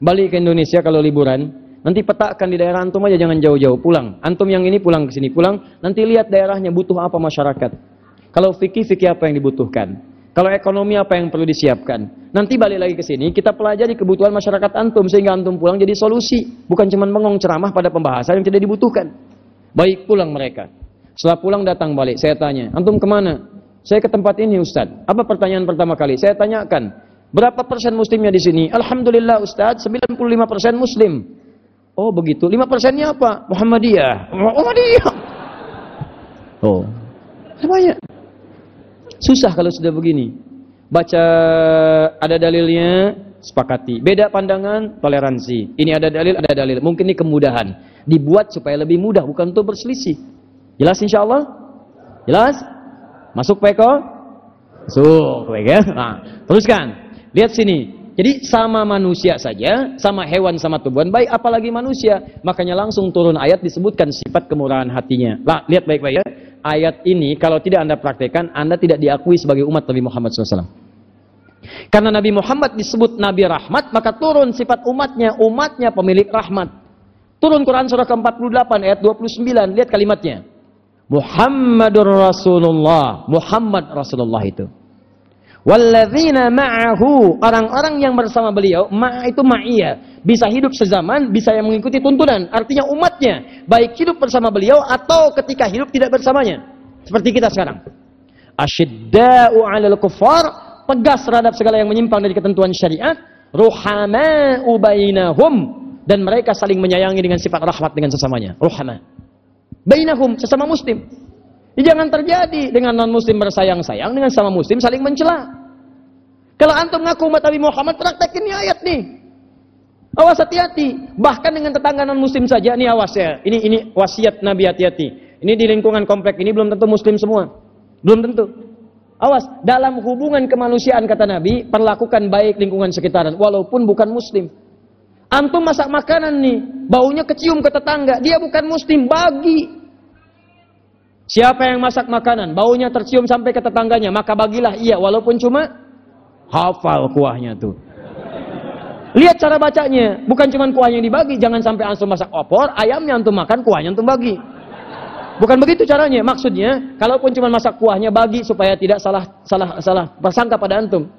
Balik ke Indonesia kalau liburan. Nanti petakan di daerah antum aja jangan jauh-jauh. Pulang. Antum yang ini pulang ke sini. Pulang. Nanti lihat daerahnya butuh apa masyarakat. Kalau fikih, fikih apa yang dibutuhkan. Kalau ekonomi apa yang perlu disiapkan. Nanti balik lagi ke sini, kita pelajari kebutuhan masyarakat antum sehingga antum pulang jadi solusi, bukan cuma mengong ceramah pada pembahasan yang tidak dibutuhkan. Baik pulang mereka. Setelah pulang datang balik, saya tanya, antum ke mana? Saya ke tempat ini Ustaz. Apa pertanyaan pertama kali? Saya tanyakan, berapa persen muslimnya di sini? Alhamdulillah Ustaz, 95 persen muslim. Oh begitu, 5 persennya apa? Muhammadiyah. Muhammadiyah. Oh, banyak. Susah kalau sudah begini. Baca ada dalilnya, sepakati. Beda pandangan, toleransi. Ini ada dalil, ada dalil. Mungkin ini kemudahan. Dibuat supaya lebih mudah, bukan untuk berselisih. Jelas insya Allah? Jelas? Masuk Peko? Masuk, ya. Nah, teruskan. Lihat sini. Jadi sama manusia saja, sama hewan, sama tumbuhan baik, apalagi manusia. Makanya langsung turun ayat disebutkan sifat kemurahan hatinya. Lah, lihat baik-baik ya. Ayat ini kalau tidak anda praktekkan, anda tidak diakui sebagai umat Nabi Muhammad SAW. Karena Nabi Muhammad disebut Nabi Rahmat, maka turun sifat umatnya, umatnya pemilik rahmat. Turun Quran surah ke-48 ayat 29, lihat kalimatnya. Muhammadur Rasulullah, Muhammad Rasulullah itu. Walladzina ma'ahu, orang-orang yang bersama beliau, ma' itu ma'iyah, bisa hidup sezaman, bisa yang mengikuti tuntunan, artinya umatnya, baik hidup bersama beliau atau ketika hidup tidak bersamanya. Seperti kita sekarang. Asyidda'u 'alal kuffar, tegas terhadap segala yang menyimpang dari ketentuan syariat, ruhama'u bainahum dan mereka saling menyayangi dengan sifat rahmat dengan sesamanya. Ruhama. Bainahum sesama muslim. Ini jangan terjadi dengan non muslim bersayang-sayang dengan sama muslim saling mencela. Kalau antum ngaku umat Nabi Muhammad praktekin ayat nih. Awas hati-hati. Bahkan dengan tetangga non muslim saja ini awas ya. Ini ini wasiat Nabi hati-hati. Ini di lingkungan komplek ini belum tentu muslim semua. Belum tentu. Awas, dalam hubungan kemanusiaan kata Nabi, perlakukan baik lingkungan sekitaran walaupun bukan muslim. Antum masak makanan nih, baunya kecium ke tetangga, dia bukan muslim, bagi. Siapa yang masak makanan, baunya tercium sampai ke tetangganya, maka bagilah ia walaupun cuma hafal kuahnya tuh. Lihat cara bacanya, bukan cuma kuahnya yang dibagi, jangan sampai antum masak opor, ayamnya antum makan, kuahnya antum bagi. Bukan begitu caranya. Maksudnya, kalaupun cuma masak kuahnya bagi supaya tidak salah salah salah bersangka pada antum.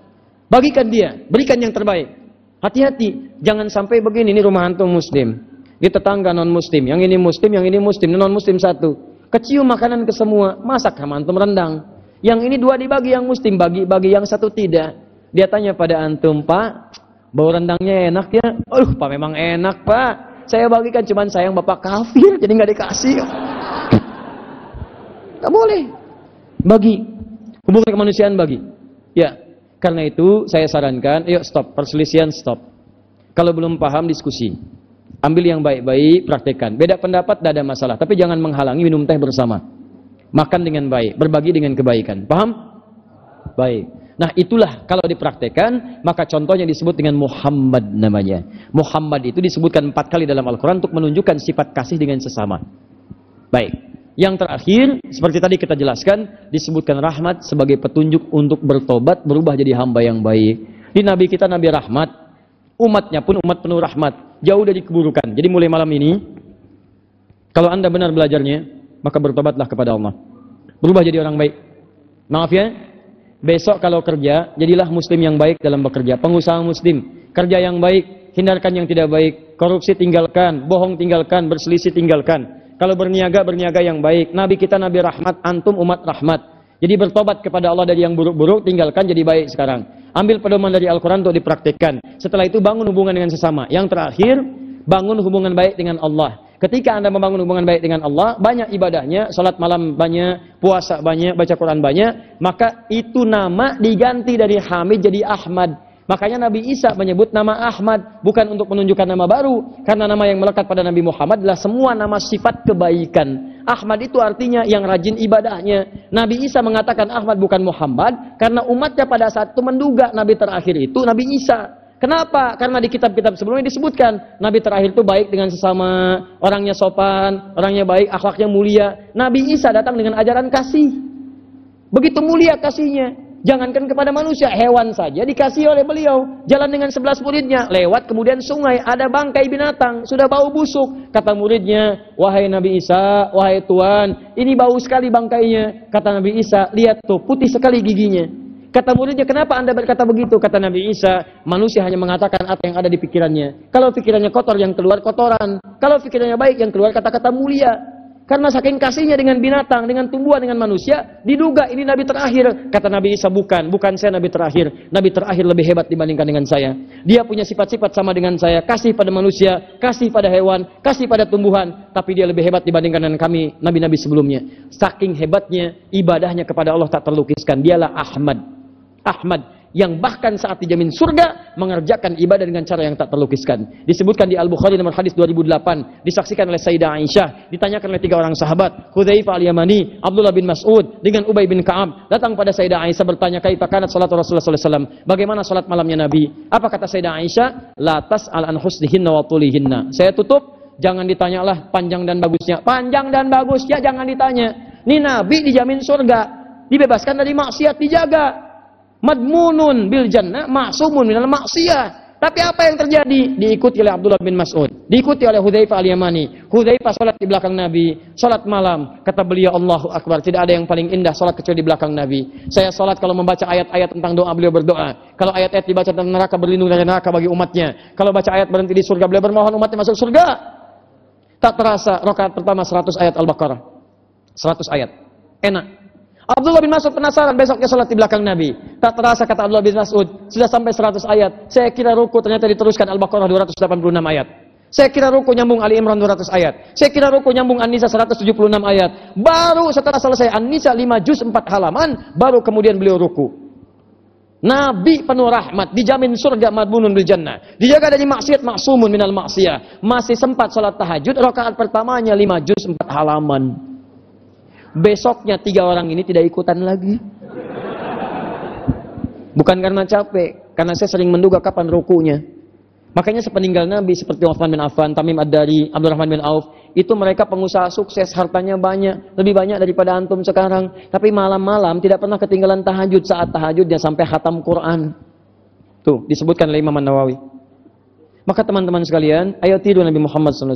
Bagikan dia, berikan yang terbaik. Hati-hati, jangan sampai begini ini rumah antum muslim. Di tetangga non muslim, yang ini muslim, yang ini muslim, non muslim satu. Kecium makanan ke semua, masak sama antum rendang. Yang ini dua dibagi yang muslim, bagi bagi yang satu tidak. Dia tanya pada antum, Pak, bau rendangnya enak ya? Oh, Pak memang enak, Pak. saya bagikan cuman sayang bapak kafir jadi nggak dikasih. Nggak boleh. Bagi hubungan kemanusiaan bagi. Ya, karena itu saya sarankan, yuk stop perselisihan stop. Kalau belum paham diskusi. Ambil yang baik-baik, praktekkan. Beda pendapat tidak ada masalah, tapi jangan menghalangi minum teh bersama. Makan dengan baik, berbagi dengan kebaikan. Paham? Baik. Nah itulah kalau dipraktekkan maka contohnya disebut dengan Muhammad namanya. Muhammad itu disebutkan empat kali dalam Al-Quran untuk menunjukkan sifat kasih dengan sesama. Baik. Yang terakhir seperti tadi kita jelaskan disebutkan rahmat sebagai petunjuk untuk bertobat berubah jadi hamba yang baik. Di Nabi kita Nabi rahmat, umatnya pun umat penuh rahmat, jauh dari keburukan. Jadi mulai malam ini kalau anda benar belajarnya maka bertobatlah kepada Allah. Berubah jadi orang baik. Maaf ya, Besok kalau kerja, jadilah muslim yang baik dalam bekerja. Pengusaha muslim, kerja yang baik, hindarkan yang tidak baik. Korupsi tinggalkan, bohong tinggalkan, berselisih tinggalkan. Kalau berniaga, berniaga yang baik. Nabi kita Nabi rahmat, antum umat rahmat. Jadi bertobat kepada Allah dari yang buruk-buruk, tinggalkan jadi baik sekarang. Ambil pedoman dari Al-Quran untuk dipraktikkan. Setelah itu bangun hubungan dengan sesama. Yang terakhir, bangun hubungan baik dengan Allah. Ketika Anda membangun hubungan baik dengan Allah, banyak ibadahnya, salat malam banyak, puasa banyak, baca Quran banyak, maka itu nama diganti dari Hamid jadi Ahmad. Makanya Nabi Isa menyebut nama Ahmad bukan untuk menunjukkan nama baru, karena nama yang melekat pada Nabi Muhammad adalah semua nama sifat kebaikan. Ahmad itu artinya yang rajin ibadahnya. Nabi Isa mengatakan Ahmad bukan Muhammad karena umatnya pada saat itu menduga Nabi terakhir itu Nabi Isa. Kenapa? Karena di kitab-kitab sebelumnya disebutkan Nabi terakhir itu baik dengan sesama, orangnya sopan, orangnya baik, akhlaknya mulia. Nabi Isa datang dengan ajaran kasih. Begitu mulia kasihnya. Jangankan kepada manusia, hewan saja dikasih oleh beliau. Jalan dengan sebelas muridnya, lewat kemudian sungai, ada bangkai binatang, sudah bau busuk. Kata muridnya, wahai Nabi Isa, wahai Tuhan, ini bau sekali bangkainya. Kata Nabi Isa, lihat tuh, putih sekali giginya. Kata muridnya, kenapa anda berkata begitu? Kata Nabi Isa, manusia hanya mengatakan apa yang ada di pikirannya. Kalau pikirannya kotor, yang keluar kotoran. Kalau pikirannya baik, yang keluar kata-kata mulia. Karena saking kasihnya dengan binatang, dengan tumbuhan, dengan manusia, diduga ini Nabi terakhir. Kata Nabi Isa, bukan. Bukan saya Nabi terakhir. Nabi terakhir lebih hebat dibandingkan dengan saya. Dia punya sifat-sifat sama dengan saya. Kasih pada manusia, kasih pada hewan, kasih pada tumbuhan. Tapi dia lebih hebat dibandingkan dengan kami, Nabi-Nabi sebelumnya. Saking hebatnya, ibadahnya kepada Allah tak terlukiskan. Dialah Ahmad. Ahmad yang bahkan saat dijamin surga mengerjakan ibadah dengan cara yang tak terlukiskan. Disebutkan di Al-Bukhari nomor hadis 2008, disaksikan oleh Sayyidah Aisyah, ditanyakan oleh tiga orang sahabat, Hudzaifah al-Yamani, Abdullah bin Mas'ud dengan Ubay bin Ka'ab, datang pada Sayyidah Aisyah bertanya, "Kaifa kanat salat Rasulullah sallallahu alaihi wasallam?" Bagaimana salat malamnya Nabi? Apa kata Sayyidah Aisyah? "La tas'al an husnihinna wa tulihinna." Saya tutup, jangan ditanyalah panjang dan bagusnya. Panjang dan bagusnya jangan ditanya. Ini Nabi dijamin surga, dibebaskan dari maksiat, dijaga madmunun bil jannah ma'sumun minal maksiyah. Tapi apa yang terjadi? Diikuti oleh Abdullah bin Mas'ud. Diikuti oleh Hudzaifah al-Yamani. Hudzaifah salat di belakang Nabi. Salat malam. Kata beliau Allahu Akbar. Tidak ada yang paling indah salat kecuali di belakang Nabi. Saya salat kalau membaca ayat-ayat tentang doa beliau berdoa. Kalau ayat-ayat dibaca tentang neraka berlindung dari neraka bagi umatnya. Kalau baca ayat berhenti di surga beliau bermohon umatnya masuk surga. Tak terasa rakaat pertama 100 ayat Al-Baqarah. 100 ayat. Enak. Abdullah bin Mas'ud penasaran besoknya sholat di belakang Nabi. Tak terasa kata Abdullah bin Mas'ud, sudah sampai 100 ayat. Saya kira ruku ternyata diteruskan Al-Baqarah 286 ayat. Saya kira ruku nyambung Ali Imran 200 ayat. Saya kira ruku nyambung An-Nisa 176 ayat. Baru setelah selesai An-Nisa 5 juz 4 halaman, baru kemudian beliau ruku. Nabi penuh rahmat, dijamin surga madbunun bil jannah. Dijaga dari maksiat maksumun minal maksiyah. Masih sempat sholat tahajud, rakaat pertamanya 5 juz 4 halaman. Besoknya tiga orang ini tidak ikutan lagi. Bukan karena capek, karena saya sering menduga kapan rukunya. Makanya sepeninggal Nabi seperti Uthman bin Affan, Tamim Ad-Dari, Abdurrahman bin Auf, itu mereka pengusaha sukses, hartanya banyak, lebih banyak daripada antum sekarang. Tapi malam-malam tidak pernah ketinggalan tahajud saat tahajudnya sampai khatam Quran. Tuh, disebutkan oleh Imam Nawawi. Maka teman-teman sekalian, ayo tidur Nabi Muhammad SAW.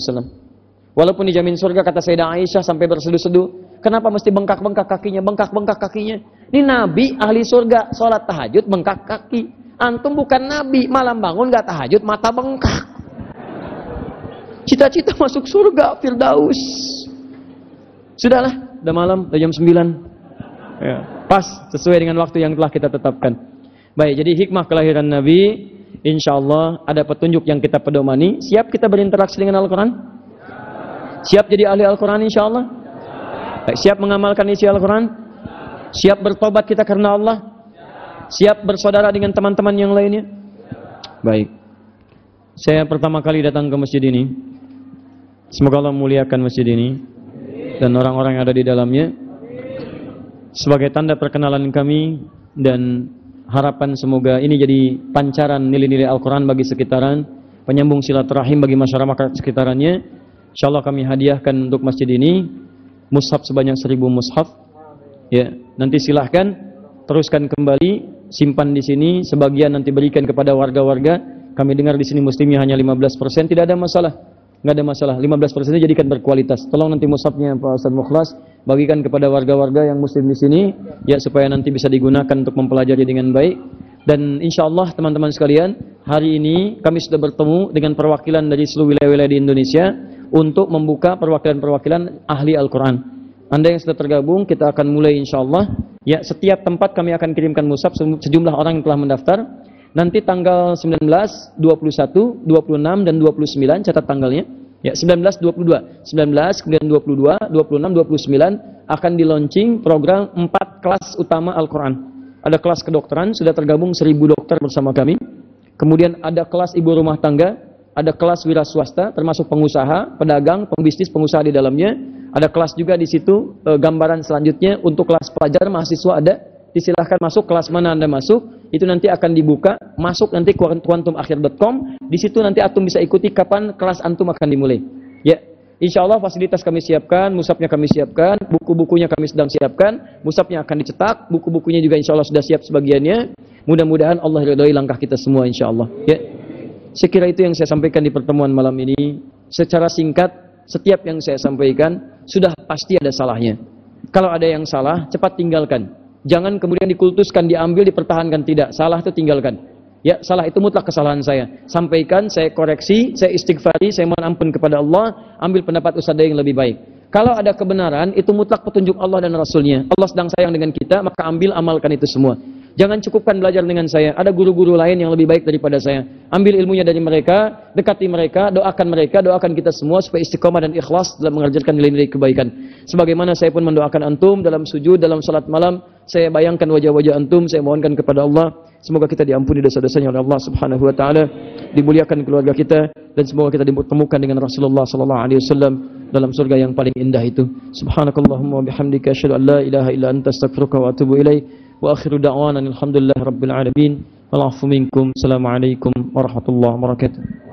Walaupun dijamin surga kata Sayyidah Aisyah sampai berseduh-seduh, Kenapa mesti bengkak-bengkak kakinya, bengkak-bengkak kakinya? Ini nabi ahli surga, sholat tahajud bengkak kaki. Antum bukan nabi, malam bangun gak tahajud, mata bengkak. Cita-cita masuk surga, Firdaus. Sudahlah, udah malam, udah jam 9. Ya, pas, sesuai dengan waktu yang telah kita tetapkan. Baik, jadi hikmah kelahiran Nabi insya Allah ada petunjuk yang kita pedomani. Siap kita berinteraksi dengan Al-Quran? Siap jadi ahli Al-Quran insya Allah? Baik, siap mengamalkan isi Al-Quran? Siap bertobat kita karena Allah? Siap bersaudara dengan teman-teman yang lainnya? Baik. Saya pertama kali datang ke masjid ini. Semoga Allah memuliakan masjid ini dan orang-orang yang ada di dalamnya. Sebagai tanda perkenalan kami dan harapan semoga ini jadi pancaran nilai-nilai Al-Quran bagi sekitaran, penyambung silaturahim bagi masyarakat sekitarannya. Insya Allah kami hadiahkan untuk masjid ini mushaf sebanyak seribu mushaf. Ya, nanti silahkan teruskan kembali, simpan di sini, sebagian nanti berikan kepada warga-warga. Kami dengar di sini muslimnya hanya 15%, tidak ada masalah. Nggak ada masalah. 15% itu jadikan berkualitas. Tolong nanti mushafnya Pak Ustaz Mukhlas bagikan kepada warga-warga yang muslim di sini ya supaya nanti bisa digunakan untuk mempelajari dengan baik. Dan insya Allah teman-teman sekalian, hari ini kami sudah bertemu dengan perwakilan dari seluruh wilayah-wilayah di Indonesia untuk membuka perwakilan-perwakilan ahli Al-Quran. Anda yang sudah tergabung, kita akan mulai insya Allah. Ya, setiap tempat kami akan kirimkan musab sejumlah orang yang telah mendaftar. Nanti tanggal 19, 21, 26, dan 29, catat tanggalnya. Ya, 19, 22. 19, kemudian 22, 26, 29 akan di launching program 4 kelas utama Al-Quran. Ada kelas kedokteran, sudah tergabung 1000 dokter bersama kami. Kemudian ada kelas ibu rumah tangga, ada kelas wira swasta, termasuk pengusaha, pedagang, pembisnis, pengusaha di dalamnya. Ada kelas juga di situ, e, gambaran selanjutnya untuk kelas pelajar, mahasiswa ada. Disilahkan masuk kelas mana Anda masuk, itu nanti akan dibuka, masuk nanti kuantumakhir.com, di situ nanti antum bisa ikuti kapan kelas antum akan dimulai. Ya, Insya Allah fasilitas kami siapkan, musabnya kami siapkan, buku-bukunya kami sedang siapkan, musabnya akan dicetak, buku-bukunya juga insya Allah sudah siap sebagiannya. Mudah-mudahan Allah ridhoi langkah kita semua insya Allah. Ya. Sekira itu yang saya sampaikan di pertemuan malam ini. Secara singkat, setiap yang saya sampaikan sudah pasti ada salahnya. Kalau ada yang salah, cepat tinggalkan. Jangan kemudian dikultuskan, diambil, dipertahankan. Tidak, salah itu tinggalkan. Ya, salah itu mutlak kesalahan saya. Sampaikan, saya koreksi, saya istighfari, saya mohon ampun kepada Allah, ambil pendapat ustadz yang lebih baik. Kalau ada kebenaran, itu mutlak petunjuk Allah dan Rasulnya. Allah sedang sayang dengan kita, maka ambil, amalkan itu semua. Jangan cukupkan belajar dengan saya. Ada guru-guru lain yang lebih baik daripada saya. Ambil ilmunya dari mereka, dekati mereka, doakan mereka, doakan kita semua supaya istiqomah dan ikhlas dalam mengerjakan nilai-nilai kebaikan. Sebagaimana saya pun mendoakan antum dalam sujud, dalam salat malam, saya bayangkan wajah-wajah antum, saya mohonkan kepada Allah, semoga kita diampuni dosa-dosanya oleh Allah Subhanahu wa taala, dimuliakan keluarga kita dan semoga kita dipertemukan dengan Rasulullah sallallahu alaihi wasallam dalam surga yang paling indah itu. Subhanakallahumma wa bihamdika asyhadu an la ilaha illa anta astaghfiruka wa atubu ilaik. وآخر دعوانا الحمد لله رب العالمين. والعفو منكم. السلام عليكم ورحمة الله وبركاته.